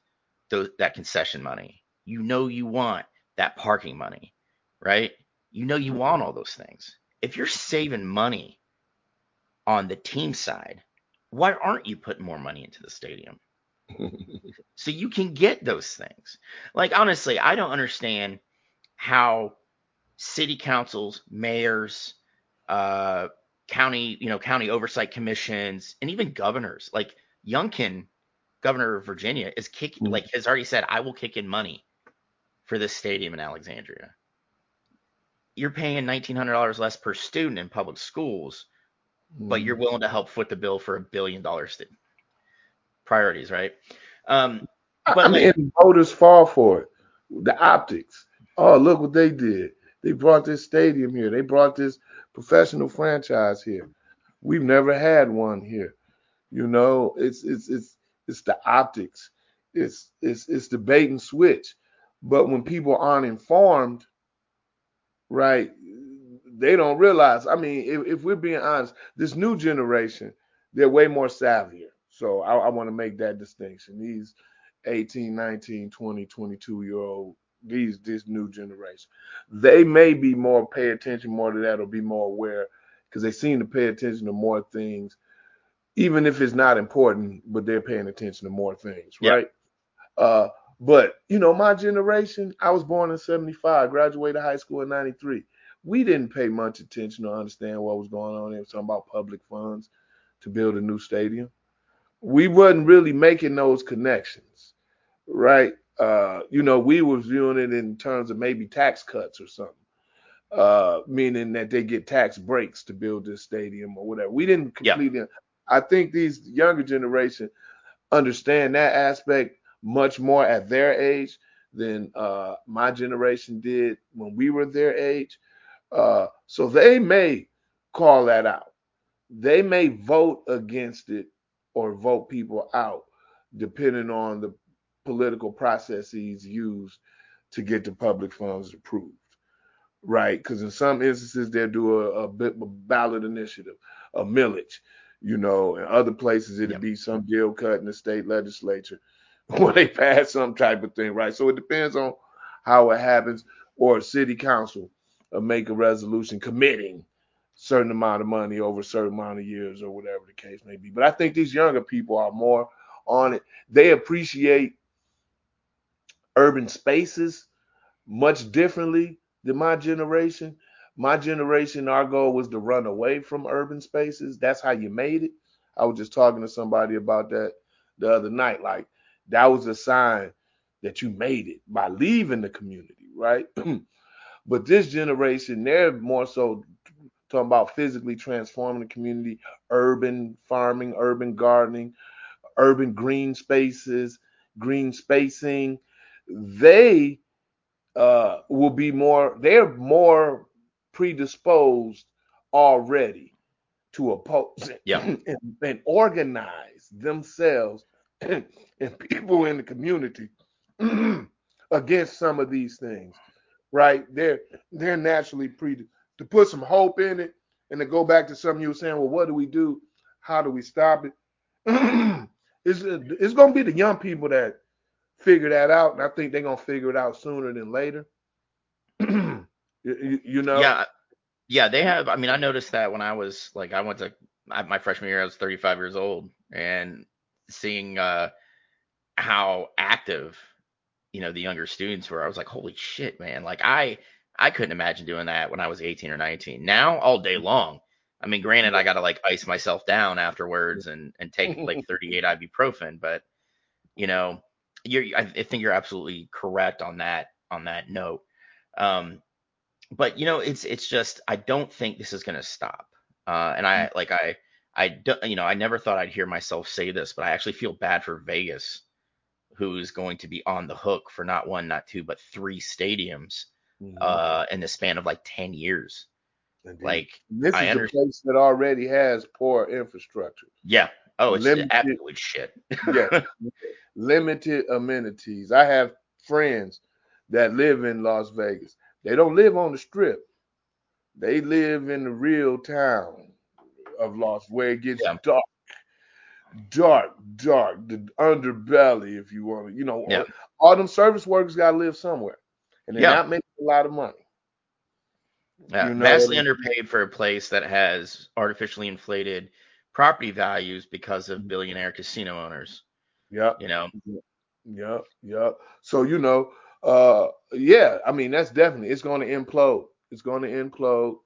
those that concession money. You know you want that parking money, right? You know you mm-hmm. want all those things. If you're saving money on the team side, why aren't you putting more money into the stadium? So you can get those things. Like honestly, I don't understand how city councils, mayors, uh, county, you know, county oversight commissions, and even governors, like Youngkin, governor of Virginia, is kicking, Mhm. like has already said, I will kick in money for this stadium in Alexandria. You're paying nineteen hundred dollars less per student in public schools, but you're willing to help foot the bill for a billion dollars. Priorities, right? Um, I- but I mean, like- voters fall for it. The optics. Oh, look what they did. They brought this stadium here. They brought this professional franchise here. We've never had one here. You know, it's it's it's it's the optics. It's it's it's the bait and switch. But when people aren't informed, right, they don't realize. I mean, if, if we're being honest, this new generation, they're way more savvier. So I, I want to make that distinction. These 18, 19, 20, 22 year old, these this new generation, they may be more pay attention more to that or be more aware because they seem to pay attention to more things, even if it's not important, but they're paying attention to more things, Yeah. right? Uh, but you know, my generation, I was born in 75, graduated high school in 93. we didn't pay much attention or understand what was going on. It was talking about public funds to build a new stadium. We wasn't really making those connections, right? Uh, you know, we was viewing it in terms of maybe tax cuts or something, uh, meaning that they get tax breaks to build this stadium or whatever. We didn't completely. Yeah. I think these younger generation understand that aspect much more at their age than uh, my generation did when we were their age. Uh, so they may call that out. They may vote against it or vote people out, depending on the political processes used to get the public funds approved. Right? Because in some instances, they'll do a, a, ballot initiative, a millage. You know, in other places, it'd yep. be some deal cut in the state legislature where they pass some type of thing, right? So it depends on how it happens, or a city council uh, make a resolution committing certain amount of money over a certain amount of years or whatever the case may be. But I think these younger people are more on it. They appreciate urban spaces much differently than my generation. My generation, our goal was to run away from urban spaces. That's how you made it. I was just talking to somebody about that the other night. Like that was a sign that you made it by leaving the community, right? but this generation, they're more so talking about physically transforming the community, urban farming, urban gardening, urban green spaces, green spacing. They uh, will be more, they're more predisposed already to oppose yeah. and, and organize themselves and people in the community against some of these things, right? They're they're naturally pre to put some hope in it and to go back to something you were saying. Well, what do we do? How do we stop it? it's it's gonna be the young people that figure that out, and I think they're gonna figure it out sooner than later. you, you know? Yeah, yeah. They have. I mean, I noticed that when I was like, I went to my freshman year. I was 35 years old, and seeing uh, how active you know the younger students were i was like holy shit man like i i couldn't imagine doing that when i was 18 or 19 now all day long. I mean granted i gotta like ice myself down afterwards and and take like 38 ibuprofen but you know you're i think you're absolutely correct on that on that note. Um but you know it's it's just i don't think this is gonna stop. Uh and i like i I don't, you know, I never thought I'd hear myself say this, but I actually feel bad for Vegas, who's going to be on the hook for not one, not two, but three stadiums mm-hmm. uh, in the span of like 10 years. Indeed. Like this I is a place that already has poor infrastructure. Yeah. Oh, it's limited, absolute shit. yeah. Limited amenities. I have friends that live in Las Vegas. They don't live on the strip. They live in the real town of Lost, where it gets yeah. dark, dark, dark, the underbelly, if you want to, you know, yeah. all them service workers got to live somewhere, and they're yeah. not making lot of money. Yeah, you know vastly underpaid for a place that has artificially inflated property values because of billionaire casino owners. Yeah, you know. Yeah, yeah. So you know, uh, yeah. I mean, that's definitely it's going to implode. It's going to implode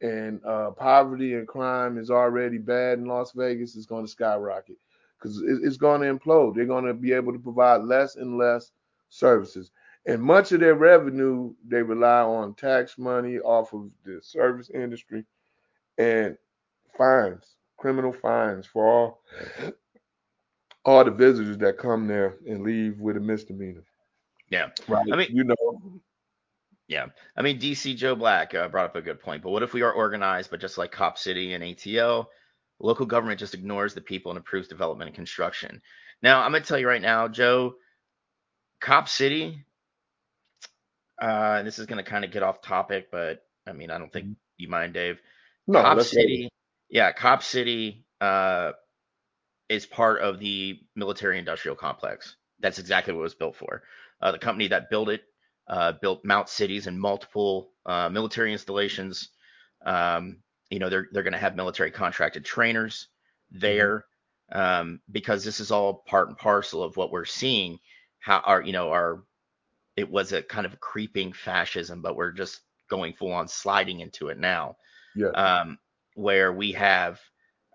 and uh, poverty and crime is already bad in Las Vegas, it's going to skyrocket because it's going to implode. They're going to be able to provide less and less services. And much of their revenue, they rely on tax money off of the service industry and fines, criminal fines for all all the visitors that come there and leave with a misdemeanor. Yeah, right. I mean, you know, yeah, I mean DC Joe Black uh, brought up a good point. But what if we are organized, but just like Cop City and ATL, local government just ignores the people and approves development and construction? Now I'm gonna tell you right now, Joe, Cop City. Uh, this is gonna kind of get off topic, but I mean I don't think mm-hmm. you mind, Dave. No, Cop City, yeah, Cop City uh, is part of the military industrial complex. That's exactly what it was built for. Uh, the company that built it uh, built MOUT cities and multiple uh, military installations. Um, you know, they're they're going to have military contracted trainers there um, because this is all part and parcel of what we're seeing. How our you know our it was a kind of creeping fascism, but we're just going full on sliding into it now. Yeah. Um, where we have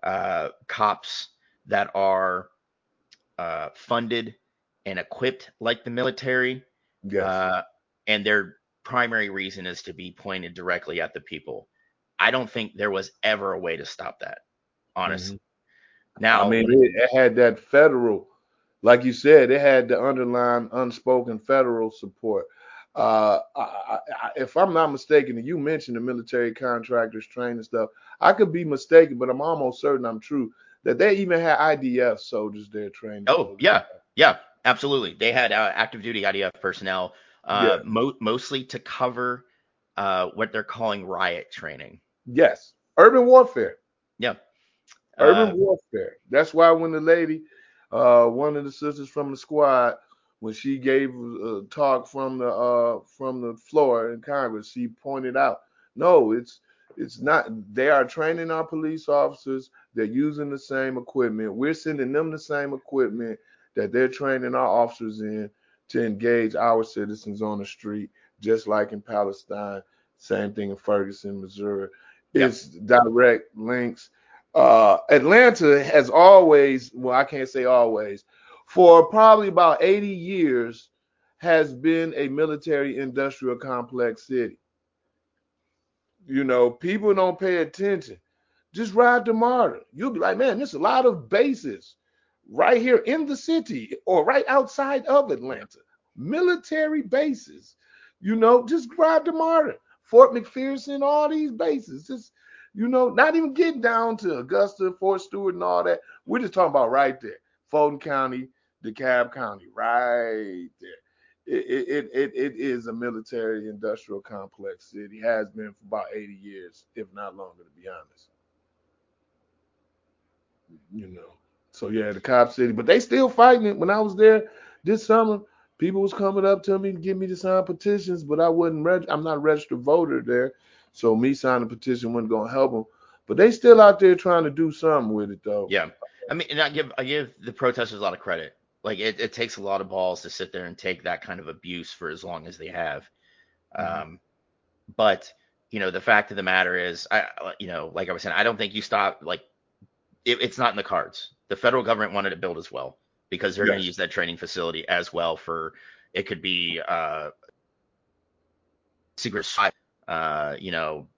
uh, cops that are uh, funded and equipped like the military, Yes. uh, and their primary reason is to be pointed directly at the people. I don't think there was ever a way to stop that, honestly. Now, Mm-hmm. I mean, it, it had that federal, like you said, it had the underlying unspoken federal support. Uh, I, I, if I'm not mistaken, and you mentioned the military contractors training stuff, I could be mistaken, but I'm almost certain I'm true that they even had IDF soldiers there training. Oh, yeah. Yeah, absolutely. They had uh, active duty IDF personnel, uh, Yeah. mo- mostly to cover uh, what they're calling riot training. Yes, urban warfare. Yeah. Urban Uh, warfare. That's why when the lady, uh, one of the sisters from the squad, when she gave a talk from the uh from the floor in Congress, she pointed out, no, it's it's not. They are training our police officers. They're using the same equipment. We're sending them the same equipment that they're training our officers in to engage our citizens on the street, just like in Palestine. Same thing in Ferguson, Missouri. It's direct links uh, Atlanta has always, well, I can't say always, for probably about 80 years, has been a military industrial complex city. You know, people don't pay attention. Just ride the MARTA. You'll be like, man, there's a lot of bases right here in the city or right outside of Atlanta. Military bases. You know, just ride the MARTA. Fort McPherson, all these bases. Just you know, not even getting down to Augusta, Fort Stewart, and all that. We're just talking about right there, Fulton County, DeKalb County, right there. It, it, it, it is a military industrial complex city, has been for about 80 years, if not longer, to be honest. You know, so yeah, the cop city, but they still fighting it. When I was there this summer, people was coming up to me to give me to sign petitions, but I wasn't. Reg- I'm not a registered voter there. So me signing a petition wasn't gonna help them. But they still out there trying to do something with it though. Yeah. I mean, and I give I give the protesters a lot of credit. Like it, it takes a lot of balls to sit there and take that kind of abuse for as long as they have. Mhm. Um, but you know, the fact of the matter is, I you know, like I was saying, I don't think you stop. Like it, it's not in the cards. The federal government wanted to build as well because they're going to use that training facility as well for. It could be uh, secret uh, you know,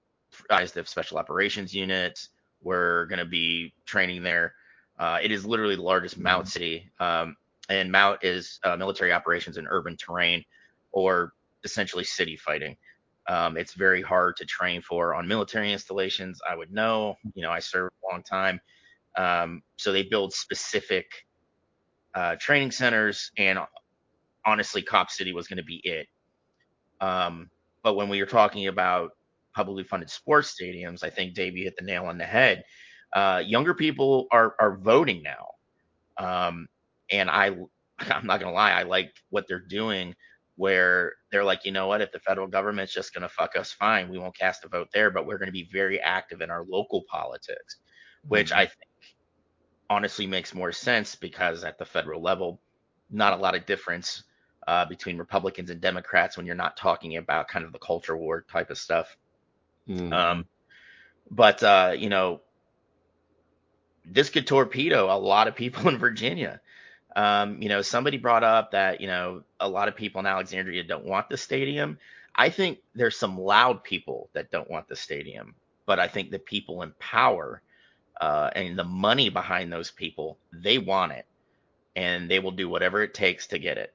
have special operations units. We're going to be training there. Uh, it is literally the largest MOUT Mhm. city, um, and MOUT is uh, military operations in urban terrain, or essentially city fighting. Um, it's very hard to train for on military installations. I would know. You know, I served a long time, um, so they build specific uh, training centers, and honestly, Cop City was going to be it. Um, but when we were talking about publicly funded sports stadiums, I think Davey hit the nail on the head. Uh, younger people are are voting now, um, and I I'm not gonna lie, I like what they're doing. Where they're like, you know what, if the federal government's just gonna fuck us, fine, we won't cast a vote there, but we're gonna be very active in our local politics, which I think honestly makes more sense because at the federal level, not a lot of difference uh, between Republicans and Democrats when you're not talking about kind of the culture war type of stuff. Mhm. Um, but uh, you know, this could torpedo a lot of people in Virginia. Um, you know, somebody brought up that you know a lot of people in Alexandria don't want the stadium. I think there's some loud people that don't want the stadium, but I think the people in power uh, and the money behind those people, they want it, and they will do whatever it takes to get it.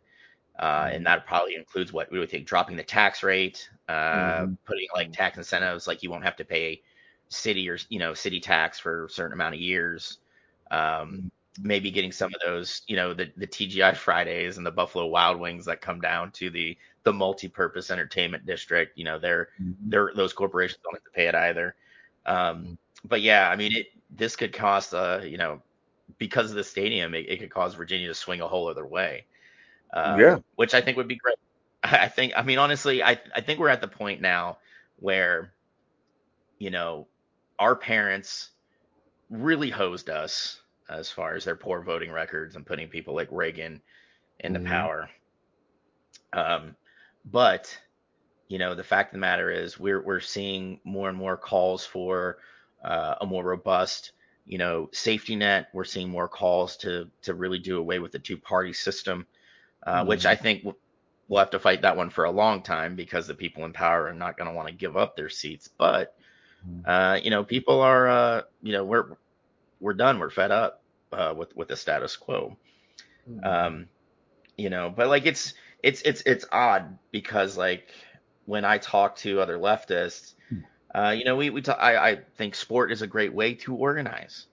Uh, and that probably includes what we would think dropping the tax rate, uh, Mhm. putting like tax incentives, like you won't have to pay city or you know city tax for a certain amount of years. Um, maybe getting some of those, you know, the the TGI Fridays and the Buffalo Wild Wings that come down to the the multi-purpose entertainment district. You know, they're Mhm. they're those corporations don't have to pay it either. Um, but yeah, I mean, it this could cost, uh, you know, because of the stadium, it, it could cause Virginia to swing a whole other way. Um, Yeah. which I think would be great. I think, I mean, honestly, I I think we're at the point now where, you know, our parents really hosed us as far as their poor voting records and putting people like Reagan into Mhm. power. Um, but you know, the fact of the matter is we're we're seeing more and more calls for uh, a more robust, you know, safety net. We're seeing more calls to to really do away with the two party system, uh, mm-hmm. which I think we'll have to fight that one for a long time because the people in power are not going to want to give up their seats. But mm-hmm. uh, you know, people are, uh, you know, we're we're done. We're fed up uh, with with the status quo. Mm-hmm. Um, you know, but like it's it's it's it's odd because like when I talk to other leftists, hmm. uh, you know, we we talk, I I think sport is a great way to organize.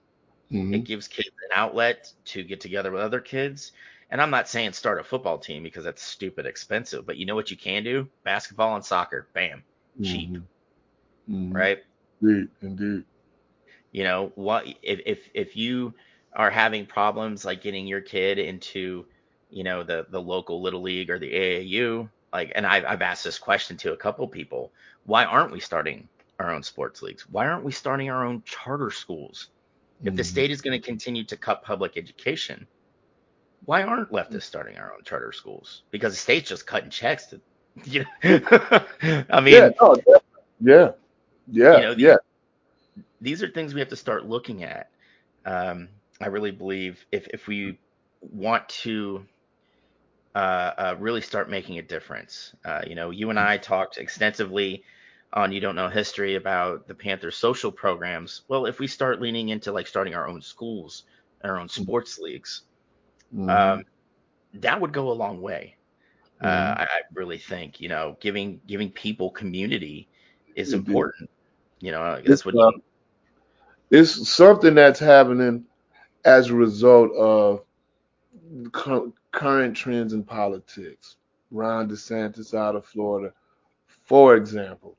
Mm-hmm. It gives kids an outlet to get together with other kids. And I'm not saying start a football team because that's stupid expensive, but you know what you can do? Basketball and soccer, bam, cheap, mm-hmm. Mm-hmm. right? Indeed, indeed. You know what? If if if you are having problems like getting your kid into, you know, the the local little league or the AAU, like, and I've I've asked this question to a couple people, why aren't we starting our own sports leagues? Why aren't we starting our own charter schools? If mm-hmm. the state is going to continue to cut public education, why aren't leftists starting our own charter schools? Because the state's just cutting checks to, you know, I mean, yeah, no, yeah, yeah, you know, these, yeah. These are things we have to start looking at. Um, I really believe if if we want to uh, uh, really start making a difference, uh, you know, you and I talked extensively on You Don't Know History about the Panthers social programs. Well, if we start leaning into like starting our own schools, our own sports leagues, Mm-hmm. Um, that would go a long way. Uh, mm-hmm. Uh, I, I, really think you know giving giving people community is mm-hmm. important. You know that's it's, what. Uh, it's something that's happening as a result of current trends in politics. Ron DeSantis out of Florida, for example,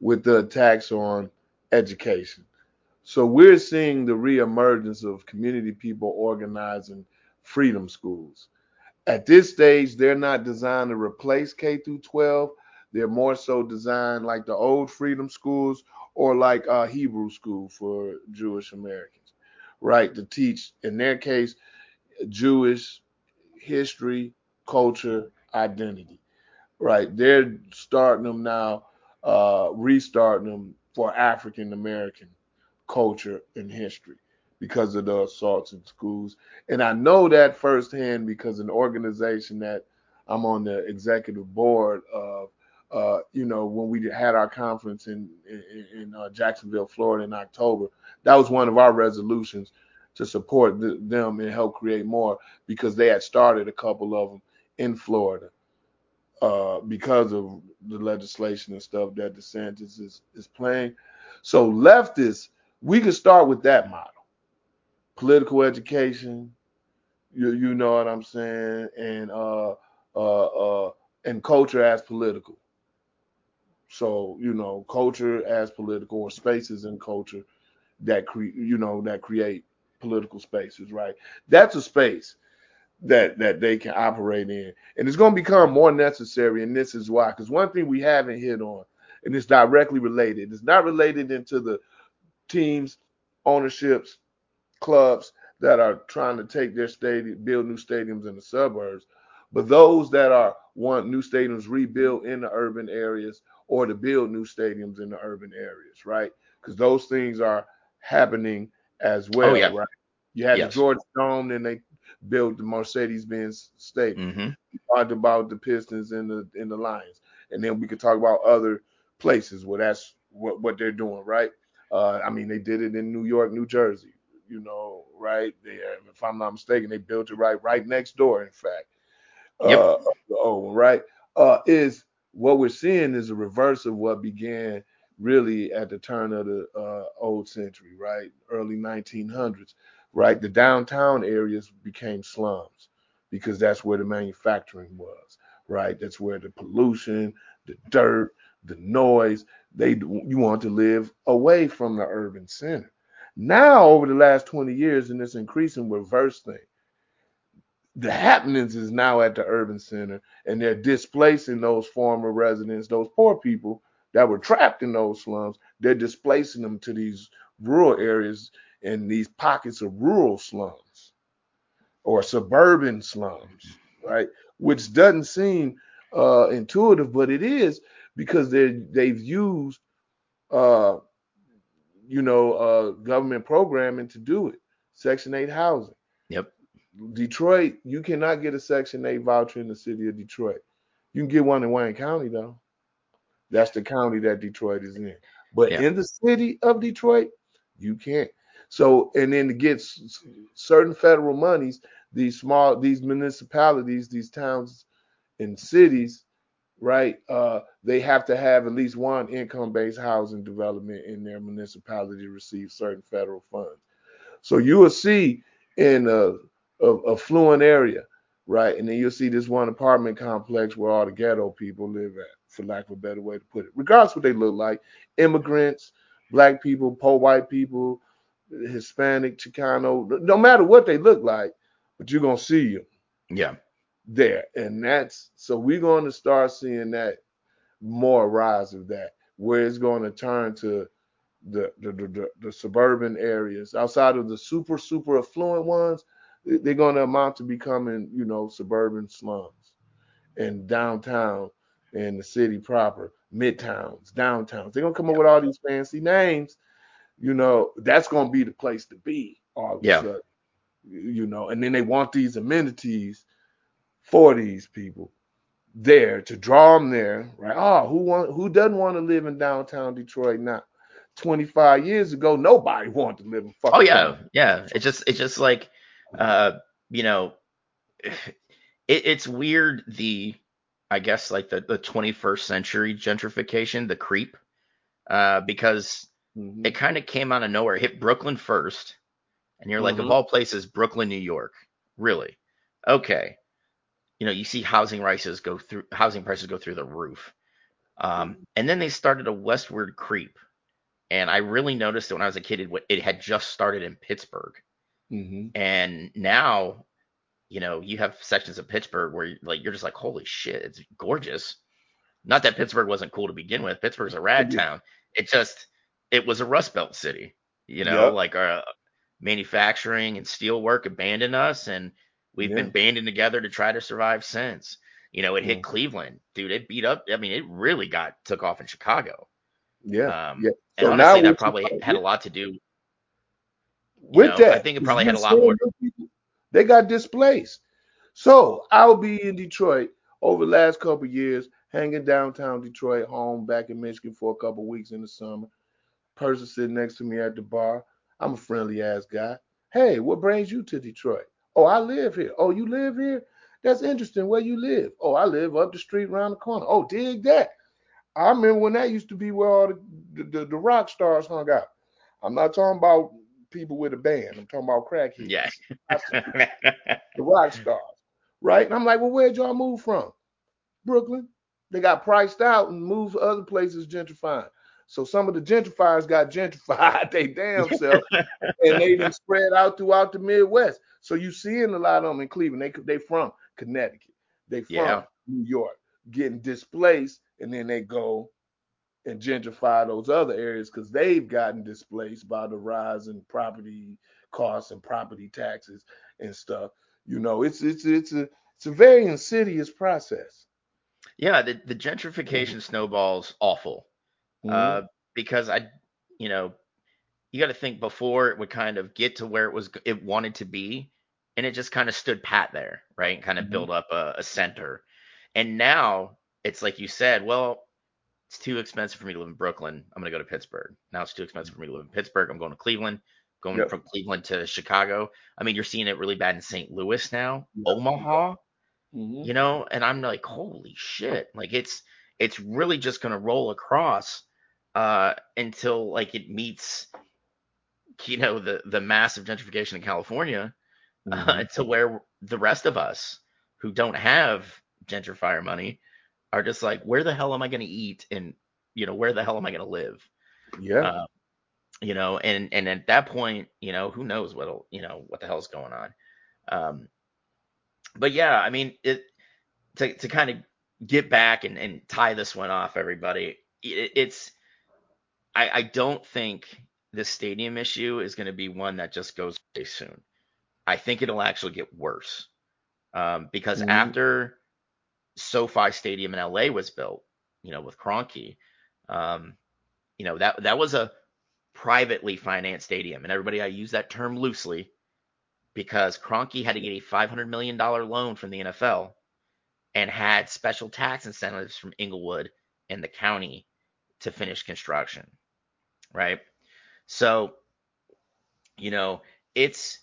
with the attacks on education. So we're seeing the reemergence of community people organizing freedom schools. At this stage, they're not designed to replace K through 12. They're more so designed like the old freedom schools or like a Hebrew school for Jewish Americans, right? To teach, in their case, Jewish history, culture, identity, right? They're starting them now, uh, restarting them for African American culture and history because of the assaults in schools. And I know that firsthand because an organization that I'm on the executive board of, uh, you know, when we had our conference in in, in uh, Jacksonville, Florida, in October, that was one of our resolutions to support the, them and help create more because they had started a couple of them in Florida uh, because of the legislation and stuff that DeSantis is is playing. So leftists, we could start with that model political education. You you know what I'm saying, and uh uh uh and culture as political. So you know, culture as political or spaces in culture that create you know that create political spaces, right? That's a space that that they can operate in, and it's going to become more necessary. And this is why, because one thing we haven't hit on, and it's directly related. It's not related into the teams, ownerships, clubs that are trying to take their stadium, build new stadiums in the suburbs, but those that are want new stadiums rebuilt in the urban areas or to build new stadiums in the urban areas, right? Because those things are happening as well, oh, yeah. right? You had yes. the Georgia Dome, then they built the Mercedes-Benz Stadium. Mm-hmm. We talked about the Pistons and the and the Lions, and then we could talk about other places where that's what what they're doing, right? Uh, I mean, they did it in New York, New Jersey, you know, right there. If I'm not mistaken, they built it right right next door. In fact, yep. uh, oh, right, uh, is what we're seeing is a reverse of what began really at the turn of the uh, old century, right, early 1900s, right. The downtown areas became slums because that's where the manufacturing was, right. That's where the pollution, the dirt, the noise. They you want to live away from the urban center now, over the last 20 years, in this increasing reverse thing, the happenings is now at the urban center, and they're displacing those former residents, those poor people that were trapped in those slums. They're displacing them to these rural areas and these pockets of rural slums or suburban slums, right? Which doesn't seem uh, intuitive, but it is because they they've used uh you know uh government programming to do it. Section 8 housing. Yep. Detroit, you cannot get a Section 8 voucher in the city of Detroit. You can get one in Wayne County though. That's the county that Detroit is in. But Yeah. in the city of Detroit, you can't. So, and then to get s- certain federal monies, these small, these municipalities, these towns and cities, right? Uh, they have to have at least one income-based housing development in their municipality to receive certain federal funds. So you will see in a, a affluent area, right? And then you'll see this one apartment complex where all the ghetto people live at, for lack of a better way to put it. Regardless of what they look like, immigrants, black people, poor white people, Hispanic, Chicano, no matter what they look like, but you're gonna see them Yeah. There. And that's so we're going to start seeing that more rise of that, where it's going to turn to the the, the, the, the suburban areas outside of the super, super affluent ones, they- they're going to amount to becoming, you know, suburban slums and downtown and the city proper, midtowns, downtowns. They're gonna come up with all these fancy names, you know, that's gonna be the place to be all of Yeah. a sudden. You know, and then they want these amenities for these people there to draw them there, right? Oh, who want who doesn't want to live in downtown Detroit now? 25 years ago, nobody wanted to live in fucking Oh yeah, yeah. It's just it's just like uh you know it, it's weird the I guess like the the 21st century gentrification, the creep, uh because Mhm. it kind of came out of nowhere. It hit Brooklyn first, and you're like, of Mhm. all places, Brooklyn, New York, really? Okay. You know, you see housing prices go through housing prices go through the roof, um, and then they started a westward creep, and I really noticed it when I was a kid. It, it had just started in Pittsburgh, Mhm. and now, you know, you have sections of Pittsburgh where like you're just like, holy shit, it's gorgeous. Not that Pittsburgh wasn't cool to begin with. Pittsburgh's a rad town. It just it was a Rust Belt city. You know, Yep. like uh, manufacturing and steel work abandoned us, and we've Yeah. been banding together to try to survive since. You know, it hit Mhm. Cleveland, dude. It beat up. I mean, it really got took off in Chicago. Yeah. Um, yeah. And So now honestly, that probably had a a lot to do. with know, that. I think it probably had a lot more- They got displaced. So I'll be in Detroit over the last couple of years, hanging downtown Detroit, home back in Michigan for a couple of weeks in the summer. Person sitting next to me at the bar. I'm a friendly ass guy. Hey, what brings you to Detroit? Oh, I live here. Oh, you live here? That's interesting. Where you live? Oh, I live up the street around the corner. Oh, dig that. I remember when that used to be where all the, the, the rock stars hung out. I'm not talking about people with a band. I'm talking about crackheads. Yeah. the rock stars, right? And I'm like, well, where'd y'all move from? Brooklyn. They got priced out and moved to other places gentrifying. So some of the gentrifiers got gentrified they damn self, and they then spread out throughout the Midwest. So you seeing a lot of them in Cleveland. They they from Connecticut, they from Yeah. New York, getting displaced, and then they go and gentrify those other areas because they've gotten displaced by the rise in property costs and property taxes and stuff. You know, it's it's it's a it's a very insidious process. yeah, the, the gentrification mm-hmm. snowball's awful. Uh, because I, you know, you got to think before it would kind of get to where it was it wanted to be, and it just kind of stood pat there, right? And kind of Mhm. build up a, a center. And now it's like you said, well, it's too expensive for me to live in Brooklyn. I'm gonna go to Pittsburgh. Now it's too expensive for me to live in Pittsburgh. I'm going to Cleveland. Going Yep. from Cleveland to Chicago. I mean, you're seeing it really bad in St. Louis now, Yep. Omaha Mhm. you know and i'm like holy shit like it's it's really just going to roll across uh until like it meets you know the the massive gentrification in california uh, Mhm. to where the rest of us who don't have gentrifier money are just like where the hell am i going to eat and you know where the hell am i going to live Yeah. uh, you know and and at that point you know who knows what'll you know what the hell's going on um but yeah i mean it to to kind of get back and, and tie this one off everybody it, it's I, I don't think the stadium issue is going to be one that just goes away soon i think it'll actually get worse um, because Mhm. after sofi stadium in la was built you know, with Kroenke. Um, you know, that that was a privately financed stadium, and everybody I use that term loosely because Kroenke had to get a 500 million dollar loan from the NFL and had special tax incentives from Inglewood and the county to finish construction, right? So, you know, it's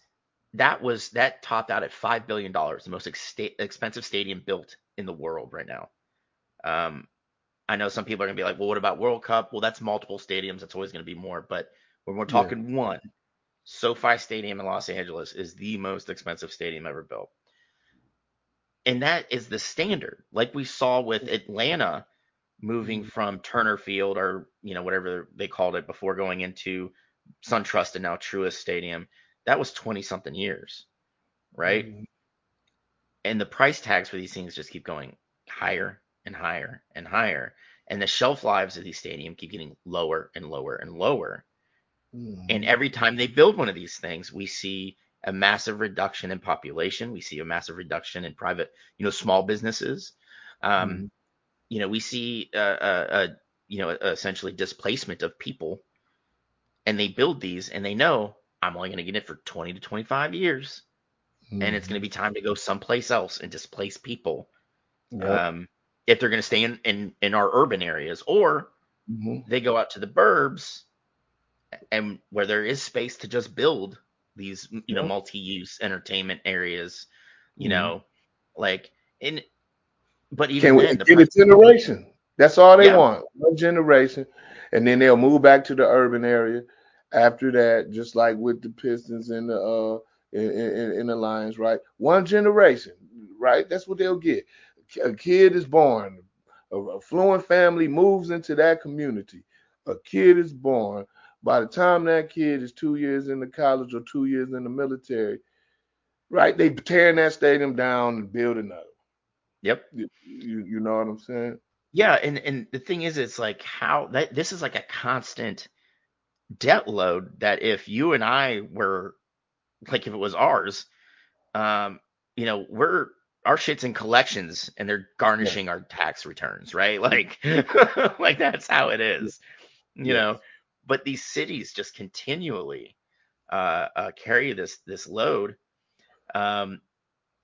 that was that topped out at five billion dollars, the most ex- expensive stadium built in the world right now. Um, I know some people are gonna be like, well, what about World Cup? Well, that's multiple stadiums. That's always gonna be more. But when we're talking yeah. one, SoFi Stadium in Los Angeles is the most expensive stadium ever built. And that is the standard. Like we saw with Atlanta moving from Turner Field or, you know, whatever they called it before going into SunTrust and now Truist Stadium. That was 20 something years, right? Mm-hmm. And the price tags for these things just keep going higher and higher and higher. And the shelf lives of these stadiums keep getting lower and lower and lower. Mm-hmm. And every time they build one of these things, we see a massive reduction in population. We see a massive reduction in private, you know, small businesses. Um, mm-hmm. You know, we see a, a, a you know essentially displacement of people, and they build these, and they know I'm only going to get it for 20 to 25 years, mm-hmm. and it's going to be time to go someplace else and displace people. Yep. Um, if they're going to stay in, in in our urban areas, or mm-hmm. they go out to the burbs, and where there is space to just build these you know multi-use entertainment areas, you mm-hmm. know, like in. But even Can we then, the get a generation? That's all they yeah. want. One generation, and then they'll move back to the urban area. After that, just like with the Pistons and the uh in, in, in the Lions, right? One generation, right? That's what they'll get a kid is born, a affluent family moves into that community. A kid is born. By the time that kid is two years in the college or two years in the military, right? They tearing that stadium down and building another. Yep. You, you, you know what I'm saying? Yeah, and and the thing is, it's like how that this is like a constant debt load that if you and I were like if it was ours, um, you know, we're our shit's in collections and they're garnishing yeah. our tax returns, right? Like, like that's how it is, you know. But these cities just continually uh, uh, carry this this load, um,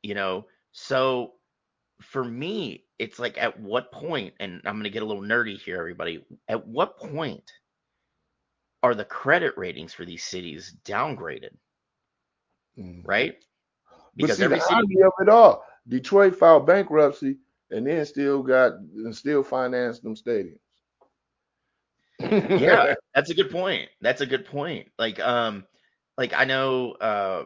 you know. So for me, it's like at what point, and I'm gonna get a little nerdy here, everybody. At what point are the credit ratings for these cities downgraded? Mm. Right? Because but see, every the city of it all Detroit filed bankruptcy and then still got and still financed them stadiums. yeah, that's a good point. That's a good point. Like um like I know uh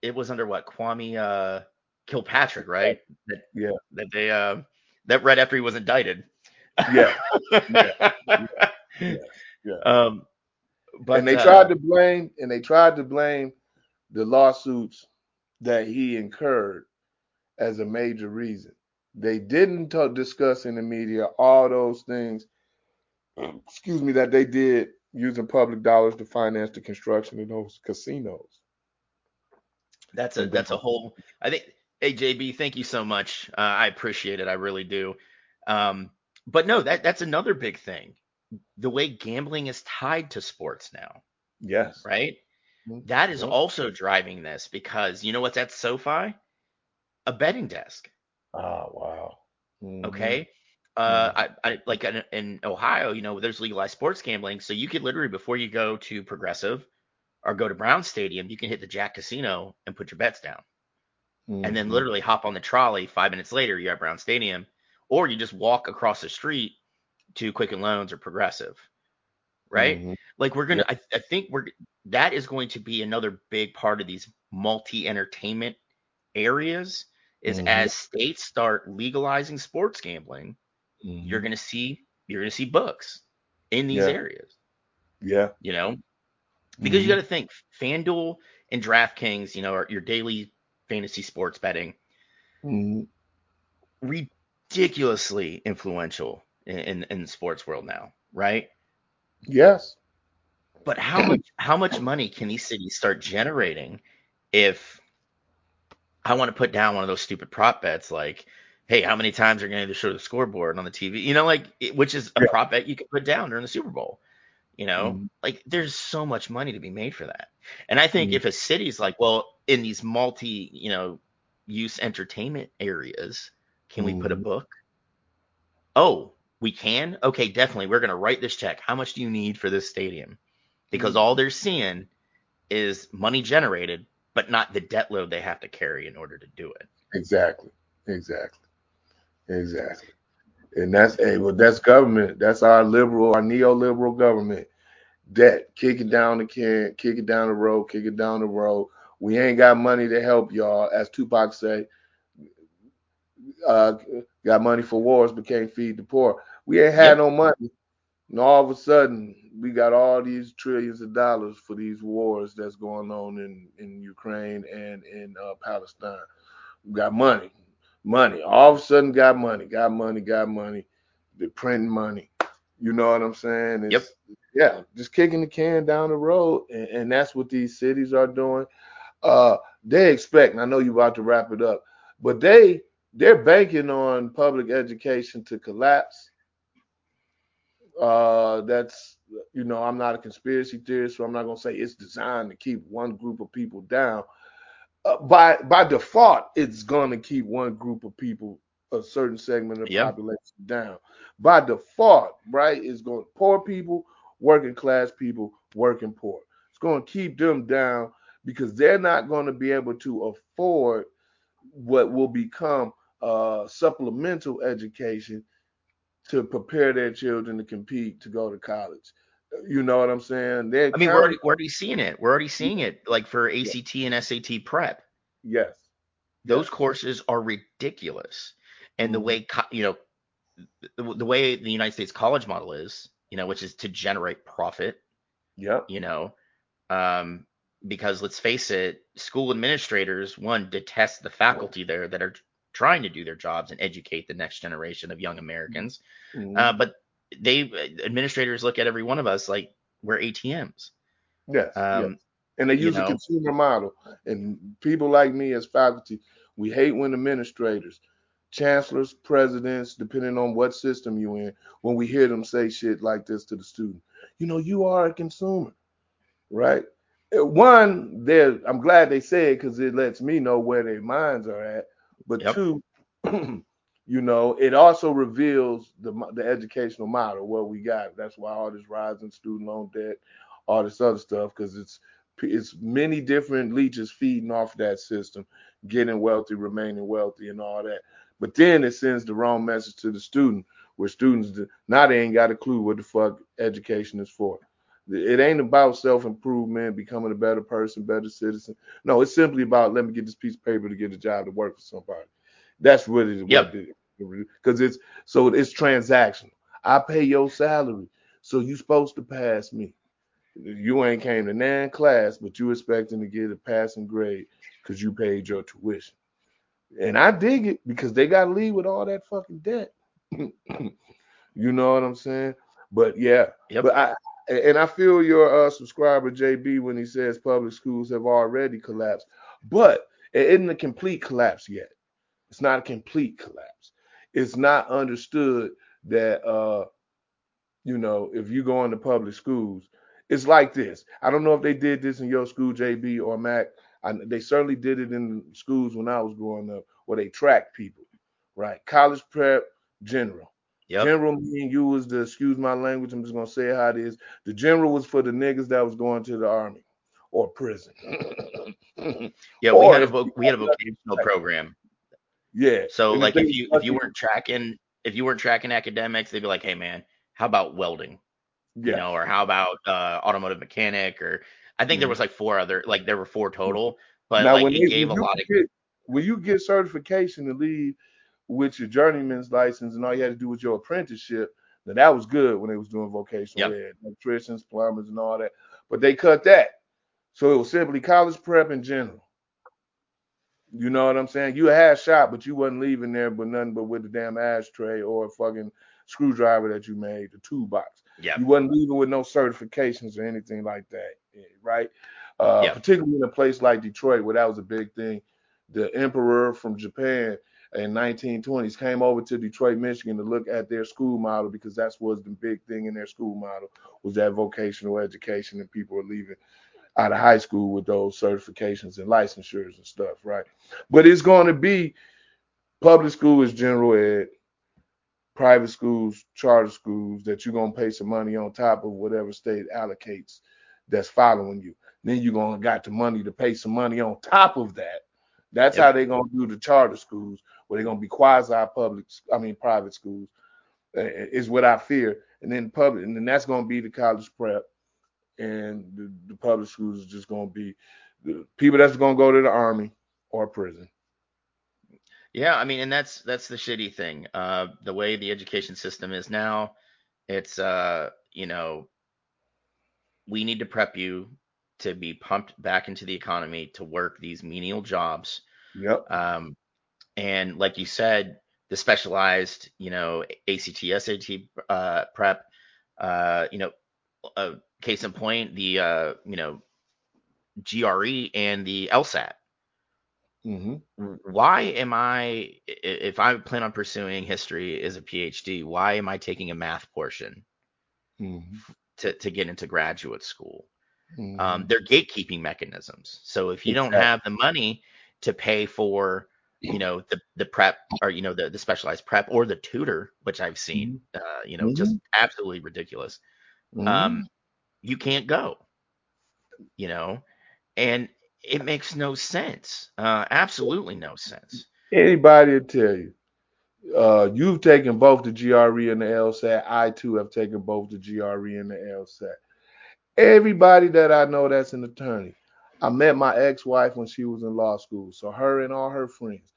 it was under what Kwame uh Kilpatrick, right? That, yeah. That they uh that right after he was indicted. Yeah. yeah. yeah. yeah. Um but and they uh, tried to blame and they tried to blame the lawsuits that he incurred as a major reason. They didn't talk, discuss in the media all those things, excuse me, that they did using public dollars to finance the construction of those casinos. That's a that's a whole. I think AJB, thank you so much. Uh, I appreciate it. I really do. Um, but no, that that's another big thing. The way gambling is tied to sports now. Yes. Right. Mm-hmm. That is also driving this because you know what's at SoFi? a betting desk. Oh wow. Mm-hmm. Okay. Uh, mm-hmm. I, I like in, in, Ohio, you know, there's legalized sports gambling, so you could literally before you go to Progressive or go to Brown Stadium, you can hit the Jack Casino and put your bets down, mm-hmm. and then mm-hmm. literally hop on the trolley. Five minutes later, you're at Brown Stadium, or you just walk across the street to Quicken Loans or Progressive, right? Mm-hmm. Like we're gonna, I, I think we're that is going to be another big part of these multi entertainment areas is mm-hmm. as states start legalizing sports gambling, mm-hmm. you're gonna see you're gonna see books in these yeah. areas. Yeah. You know? Because mm-hmm. you gotta think FanDuel and DraftKings, you know, are your daily fantasy sports betting. Mm-hmm. Ridiculously influential in, in, in the sports world now, right? Yes. But how much how much money can these cities start generating if I want to put down one of those stupid prop bets like, hey, how many times are going to show the scoreboard on the TV? You know, like which is a yeah. prop bet you can put down during the Super Bowl. You know, mm-hmm. like there's so much money to be made for that. And I think mm-hmm. if a city's like, well, in these multi, you know, use entertainment areas, can mm-hmm. we put a mm-hmm. book? Oh, we can? Okay, definitely. We're going to write this check. How much do you need for this stadium? Because all they're seeing is money generated, but not the debt load they have to carry in order to do it. Exactly. Exactly. Exactly. And that's hey, well, that's government. That's our liberal, our neoliberal government. Debt, kick it down the can, kick it down the road, kick it down the road. We ain't got money to help y'all, as Tupac say. Uh, got money for wars, but can't feed the poor. We ain't had no money. And all of a sudden, we got all these trillions of dollars for these wars that's going on in, in Ukraine and in uh, Palestine. We got money money. All of a sudden, got money, got money, got money. They're printing money. You know what I'm saying? It's, yep. Yeah, just kicking the can down the road, and, and that's what these cities are doing. Uh, they expect. I know you're about to wrap it up, but they they're banking on public education to collapse. Uh, that's you know, I'm not a conspiracy theorist, so I'm not gonna say it's designed to keep one group of people down uh, by by default, it's going to keep one group of people, a certain segment of the yep. population down. By default, right? It's going poor people, working class people, working poor. It's going to keep them down because they're not going to be able to afford what will become uh, supplemental education to prepare their children to compete to go to college. You know what I'm saying? They're I mean, we're already, we're already seeing it. We're already seeing it, like for ACT yeah. and SAT prep. Yes. Those yes. courses are ridiculous, and mm-hmm. the way you know, the, the way the United States college model is, you know, which is to generate profit. Yeah. You know, um, because let's face it, school administrators one detest the faculty there that are trying to do their jobs and educate the next generation of young Americans. Mm-hmm. Uh, but they administrators look at every one of us like we're ATMs. Yes. Um, yes. And they use a know, consumer model. And people like me as faculty, we hate when administrators, chancellors, presidents, depending on what system you in, when we hear them say shit like this to the student. You know, you are a consumer, right? Uh, one, there, I'm glad they say it because it lets me know where their minds are at. But yep. two, you know, it also reveals the the educational model what we got. That's why all this rising student loan debt, all this other stuff, because it's it's many different leeches feeding off that system, getting wealthy, remaining wealthy, and all that. But then it sends the wrong message to the student, where students now they ain't got a clue what the fuck education is for. It ain't about self improvement, becoming a better person, better citizen. No, it's simply about let me get this piece of paper to get a job to work for somebody. That's really yep. because it's so it's transactional. I pay your salary, so you supposed to pass me. You ain't came to nan class, but you expecting to get a passing grade because you paid your tuition. And I dig it because they got to leave with all that fucking debt. you know what I'm saying? But yeah, yep. but I and I feel your uh, subscriber JB when he says public schools have already collapsed, but it isn't a complete collapse yet. It's not a complete collapse. It's not understood that uh, you know, if you go into public schools, it's like this. I don't know if they did this in your school, JB or Mac. I, they certainly did it in schools when I was growing up, where they track people, right? College prep, general. Yep. General meaning you was the excuse my language. I'm just gonna say how it is. The general was for the niggas that was going to the army or prison. yeah, or we had a we had a vocational program yeah. So and like if you if you weren't tracking if you weren't tracking academics, they'd be like, hey man, how about welding? Yeah. You know, or how about uh, automotive mechanic? Or I think mm-hmm. there was like four other like there were four total, but now, like it they, gave a lot get, of. When you get certification to leave with your journeyman's license and all you had to do was your apprenticeship, now that was good when they was doing vocational yep. electricians, plumbers, and all that. But they cut that, so it was simply college prep in general. You know what I'm saying? You had shot, but you wasn't leaving there but nothing but with the damn ashtray or a fucking screwdriver that you made, the toolbox. Yeah. You wasn't leaving with no certifications or anything like that, right? Uh, Particularly in a place like Detroit, where that was a big thing. The emperor from Japan in 1920s came over to Detroit, Michigan to look at their school model because that's was the big thing in their school model was that vocational education and people were leaving out of high school with those certifications and licensures and stuff, right? But it's going to be public school is general ed, private schools, charter schools that you're going to pay some money on top of whatever state allocates that's following you. Then you're going to got the money to pay some money on top of that. That's yep. how they're going to do the charter schools, where they're going to be quasi public, I mean private schools, eh, eh, is what I fear. And then public, and then that's going to be the college prep, and the, the public schools is just going to be the people that's going to go to the army or prison. Yeah, I mean, and that's that's the shitty thing. Uh, the way the education system is now, it's uh, you know, we need to prep you to be pumped back into the economy to work these menial jobs. Yep. Um, and like you said, the specialized, you know, ACT, SAT uh, prep, uh, you know, uh, case in point, the uh, you know, GRE and the LSAT. Mm-hmm. Why am I, if I plan on pursuing history as a PhD, why am I taking a math portion mm-hmm. to, to get into graduate school? Mm-hmm. Um, they're gatekeeping mechanisms. So if you don't have the money to pay for, you know, the, the prep or, you know, the, the specialized prep or the tutor, which I've seen, Mm-hmm. uh, you know, just absolutely ridiculous. Um, you can't go, you know, and it makes no sense. Uh, absolutely no sense. Anybody will tell you. Uh, you've taken both the GRE and the LSAT. I too have taken both the GRE and the LSAT. Everybody that I know that's an attorney. I met my ex-wife when she was in law school. So her and all her friends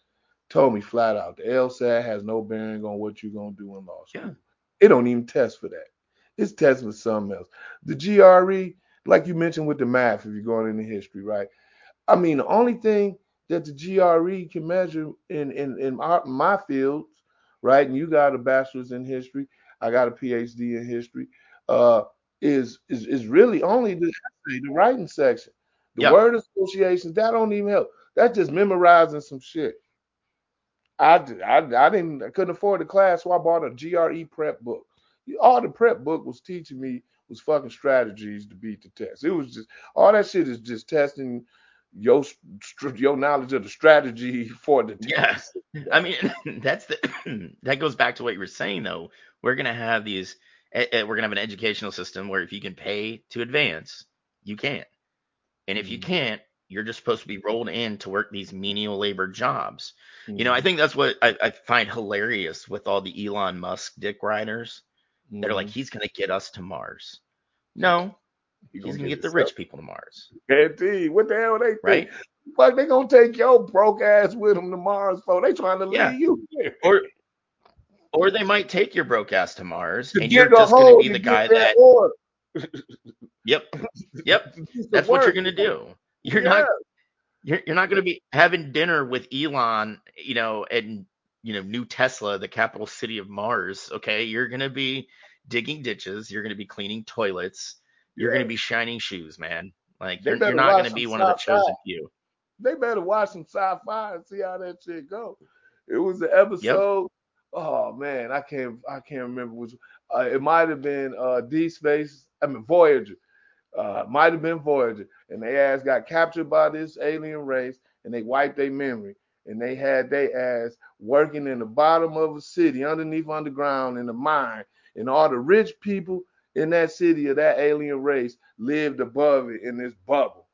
told me flat out the LSAT has no bearing on what you're gonna do in law school. Yeah. It don't even test for that. It's testing something else. The GRE, like you mentioned with the math, if you're going into history, right? I mean, the only thing that the GRE can measure in in in our, my fields, right? And you got a bachelor's in history, I got a PhD in history. Uh, is is is really only the essay, the writing section. The Yeah. word associations that don't even help. That's just memorizing some shit. I, I, I didn't I couldn't afford the class, so I bought a GRE prep book. All the prep book was teaching me was fucking strategies to beat the test. It was just all that shit is just testing your your knowledge of the strategy for the test. Yeah. I mean, that's the that goes back to what you were saying though. We're gonna have these. eh, eh, We're gonna have an educational system where if you can pay to advance, you can, and if you Mhm. can't, you're just supposed to be rolled in to work these menial labor jobs. You know, I Mhm. think that's what I, I find hilarious with all the Elon Musk dick riders. They're like, mm-hmm. he's gonna get us to Mars. No, He he's gonna get the himself. rich people to Mars, Guaranteed. What the hell they think? right? Fuck, they gonna take your broke ass with them to Mars for? They trying to Yeah. leave you here. Or or they might take your broke ass to Mars, To and you're just gonna be to the guy that that. Yep, yep. That's what you're gonna do. You're Yeah. not you're, you're not going to be having dinner with Elon, you know, and you know, new Tesla, the capital city of Mars. Okay, you're going to be digging ditches. You're going to be cleaning toilets. You're gonna be shining shoes, man. Like They you're, you're not going to be one of the chosen few. They better watch some sci-fi and see how that shit go. It was an episode. Oh man, I can't I can't remember which. Uh, it might have been uh, Deep Space. I mean Voyager. Uh, might have been Voyager, and they ass got captured by this alien race, and they wiped their memory, and they had their ass working in the bottom of a city, underneath underground in the mine, and all the rich people in that city of that alien race lived above it in this bubble,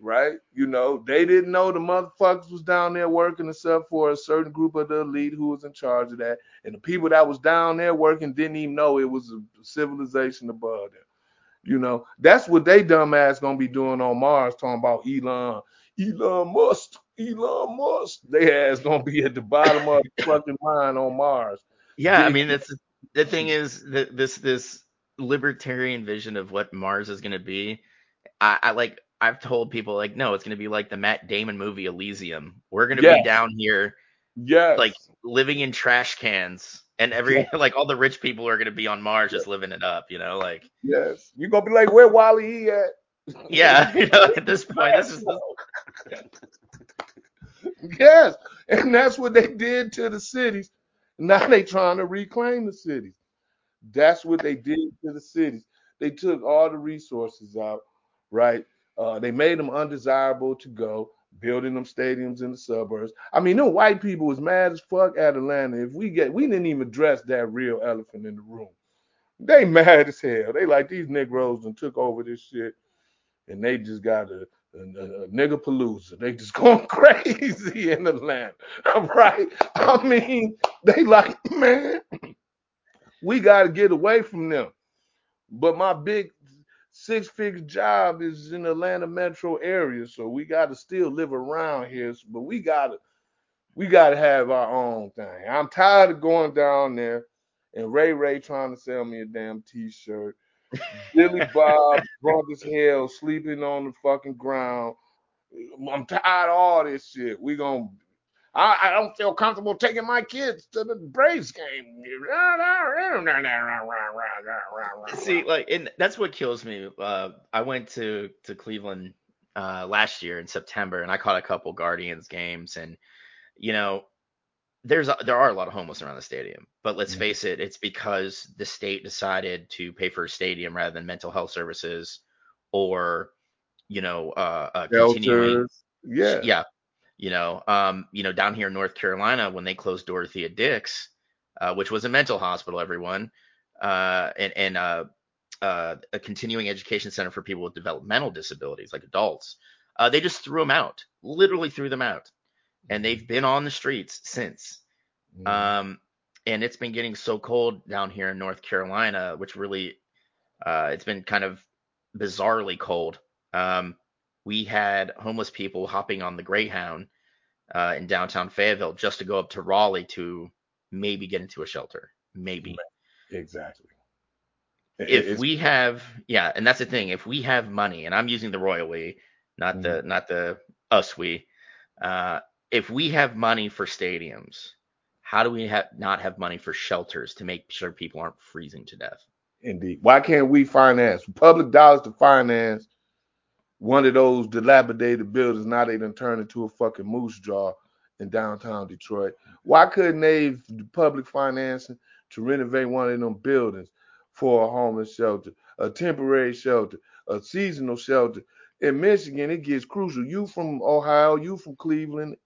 right? You know, they didn't know the motherfuckers was down there working except for a certain group of the elite who was in charge of that, and the people that was down there working didn't even know it was a civilization above them. You know, that's what they dumbass gonna be doing on Mars, talking about Elon, Elon Musk, Elon Musk. They ass gonna be at the bottom of the fucking mine on Mars. Yeah, I mean, that's the thing is that this this libertarian vision of what Mars is going to be. I, I like I've told people like, no, it's going to be like the Matt Damon movie Elysium. We're going to Yes. be down here Yes. like living in trash cans and every like all the rich people are going to be on Mars just living it up, you know, like yes. You gonna be like, where Wally E at? yeah, you know, at this point this is yes. And that's what they did to the cities. Now they trying to reclaim the cities. That's what they did to the cities. They took all the resources out, right? Uh, they made them undesirable to go, building them stadiums in the suburbs. I mean, no white people was mad as fuck at Atlanta. If we get, we didn't even address that real elephant in the room. They mad as hell. They like these Negroes and took over this shit, and they just got a nigga palooza. They just going crazy in the Atlanta, right? I mean, they like, man, we got to get away from them. But my big six figure job is in the Atlanta metro area, so we got to still live around here. But we got to we got to have our own thing. I'm tired of going down there and Ray Ray trying to sell me a damn t-shirt. Billy Bob drunk as hell, sleeping on the fucking ground. I'm tired of all this shit. We gonna I, I don't feel comfortable taking my kids to the Braves game. See, like, and that's what kills me. Uh, I went to to Cleveland uh, last year in September, and I caught a couple Guardians games, and you know, there's a, there are a lot of homeless around the stadium. But let's Mhm. face it, it's because the state decided to pay for a stadium rather than mental health services or you know uh, uh continuing Yeah. yeah you know um you know down here in north carolina when they closed dorothea dix uh, which was a mental hospital everyone uh and and uh uh, a continuing education center for people with developmental disabilities like adults uh, they just threw them out literally threw them out and they've been on the streets since Mhm. um and it's been getting so cold down here in north carolina which really uh it's been kind of bizarrely cold um we had homeless people hopping on the greyhound uh, in downtown Fayetteville just to go up to Raleigh to maybe get into a shelter. Maybe. exactly. It- If we have, yeah, and that's the thing. If we have money, and I'm using the royal we, not the not the us we. Uh, if we have money for stadiums, how do we have not have money for shelters to make sure people aren't freezing to death? Indeed. Why can't we finance public dollars to finance one of those dilapidated buildings? Now they done turned into a fucking moose jaw in downtown Detroit. Why couldn't they the public financing to renovate one of them buildings for a homeless shelter, a temporary shelter, a seasonal shelter? In Michigan, it gets crucial. You from Ohio, you from Cleveland,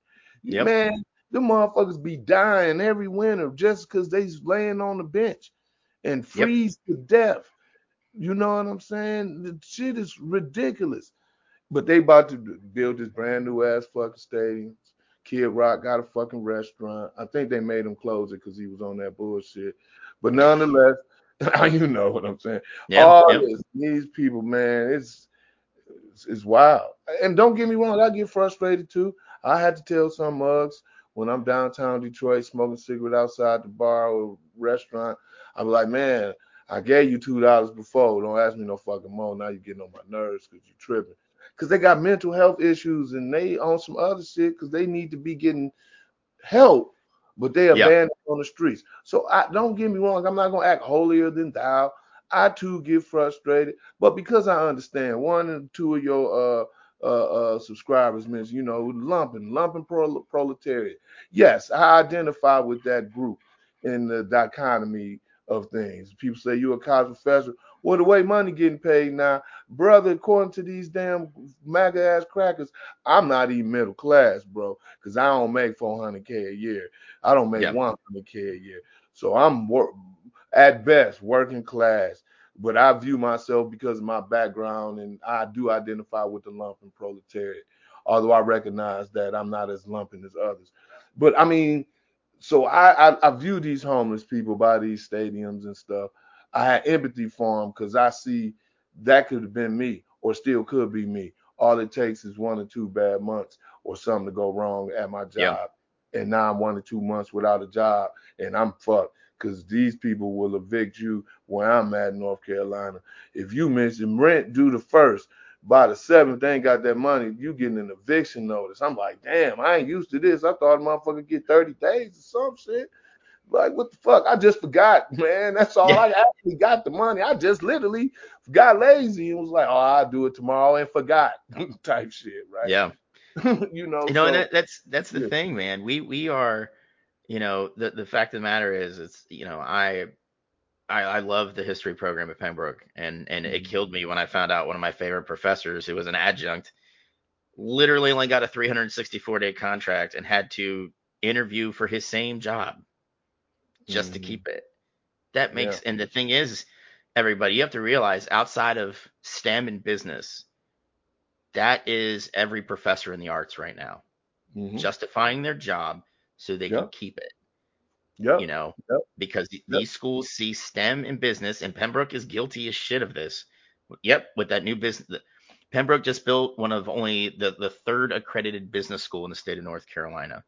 Yep. man, the motherfuckers be dying every winter just because they's laying on the bench and freeze to death. You know what I'm saying? The shit is ridiculous. But they about to build this brand new ass fucking stadium. Kid Rock got a fucking restaurant. I think they made him close it because he was on that bullshit. But nonetheless, you know what I'm saying. Yeah. All yeah. this, these people, man, it's, it's it's wild. And don't get me wrong, I get frustrated too. I had to tell some mugs when I'm downtown Detroit smoking cigarette outside the bar or restaurant. I'm like, man, I gave you two dollars before. Don't ask me no fucking more. Now you're getting on my nerves because you're tripping. Because they got mental health issues and they on some other shit because they need to be getting help, but they abandoned on the streets. So I don't get me wrong, I'm not gonna act holier than thou. I too get frustrated, but because I understand one and two of your uh uh, uh subscribers mentioned, you know, lumpen, lumpen pro- proletariat. Yes, I identify with that group in the dichotomy of things. People say you're a college professor. Well, the way money getting paid now, brother, according to these damn MAGA ass crackers, I'm not even middle class, bro, because I don't make 400k a year. I don't make Yeah. 100k a year. So I'm wor- at best working class, but I view myself because of my background and I do identify with the lumpen proletariat. Although I recognize that I'm not as lumping as others. But I mean, so I, I I view these homeless people by these stadiums and stuff. I had empathy for them because I see that could have been me or still could be me. All it takes is one or two bad months or something to go wrong at my job. Yeah. And now I'm one or two months without a job and I'm fucked because these people will evict you where I'm at in North Carolina. If you mention rent due the first, by the seventh, they ain't got that money. You getting an eviction notice. I'm like, damn, I ain't used to this. I thought a motherfucker get 30 days or some shit. Like, what the fuck? I just forgot, man. That's all. Yeah. I actually got the money. I just literally got lazy and was like, oh, I'll do it tomorrow and forgot type shit, right? Yeah. you know. You know, so, and that, that's that's the yeah. thing, man. We we are, you know, the the fact of the matter is, it's you know, I I, I love the history program at Pembroke, and and it Mhm. killed me when I found out one of my favorite professors, who was an adjunct, literally only got a 364 day contract and had to interview for his same job just to Mhm. keep it. That Yeah. makes, and the thing is, everybody, you have to realize outside of STEM and business, that is every professor in the arts right now, Mhm. justifying their job so they can keep it. Yep. you know, Yep. because th- these schools see STEM and business, and Pembroke is guilty as shit of this. Yep, with that new business, Pembroke just built one of only the the third accredited business school in the state of North Carolina.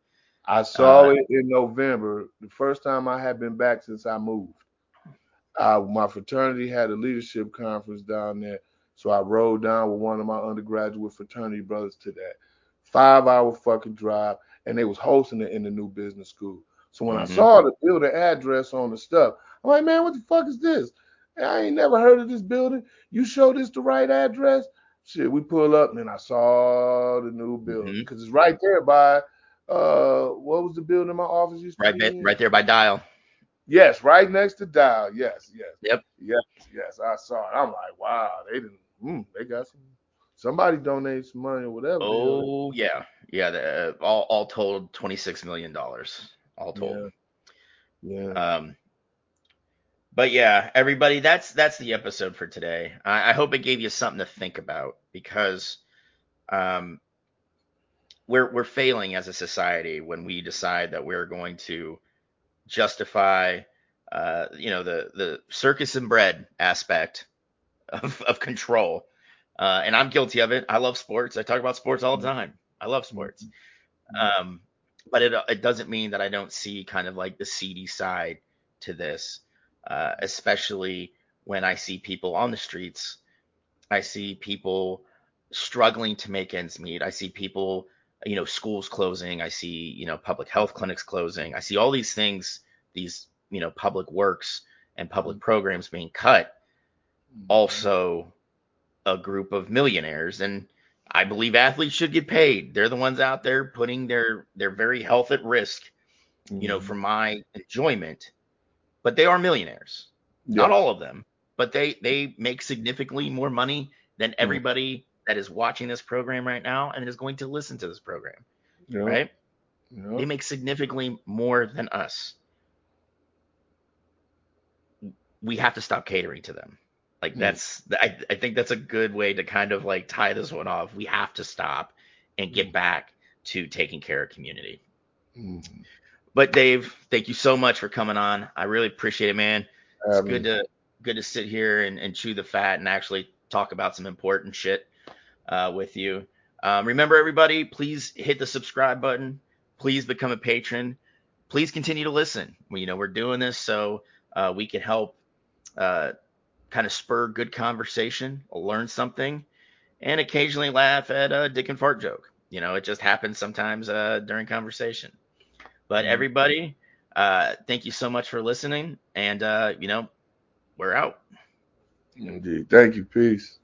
I saw Uh, it in November, the first time I had been back since I moved. Uh, my fraternity had a leadership conference down there, so I rode down with one of my undergraduate fraternity brothers to that five hour fucking drive, and they was hosting it in the new business school. So when I Mhm. saw the building address on the stuff, I'm like, man, what the fuck is this? I ain't never heard of this building. You show this the right address? Shit, we pull up, and then I saw the new building because it's right there by uh, what was the building my office used to right, in? right there by Dial. Yes, right next to Dial. Yes, yes. Yep. Yes, yes. I saw it. I'm like, wow, they didn't. Mm, they got some. Somebody donated some money or whatever. Oh yeah, yeah. The, uh, all all told, twenty six million dollars. All told. Yeah. Um, but yeah, everybody, that's that's the episode for today. I, I hope it gave you something to think about because um, we're we're failing as a society when we decide that we're going to justify, uh, you know, the the circus and bread aspect of of control. Uh, and I'm guilty of it. I love sports. I talk about sports all the time. I love sports. Um, but it it doesn't mean that I don't see kind of like the seedy side to this, uh, especially when I see people on the streets. I see people struggling to make ends meet. I see people, you know, schools closing. I see, you know, public health clinics closing. I see all these things, these, you know, public works and public programs being cut. Also, a group of millionaires and I believe athletes should get paid. They're the ones out there putting their their very health at risk, you know, Mhm. for my enjoyment. But they are millionaires. Yeah. Not all of them, but they they make significantly more money than everybody that is watching this program right now and is going to listen to this program, Yeah. right? Yeah. They make significantly more than us. We have to stop catering to them. Like Mm. that's I, I think that's a good way to kind of like tie this one off. We have to stop and get Mm. back to taking care of community. Mhm. But Dave, thank you so much for coming on. I really appreciate it, man. It's Having- good to good to sit here and, and chew the fat and actually talk about some important shit uh, with you. Um, remember, everybody, please hit the subscribe button. Please become a patron. Please continue to listen. We, you know, we're doing this so uh, we can help uh, kind of spur good conversation, learn something, and occasionally laugh at a dick and fart joke. You know, it just happens sometimes uh, during conversation. But Mhm. everybody, uh, thank you so much for listening. And, uh, you know, we're out. Indeed. Thank you. Peace.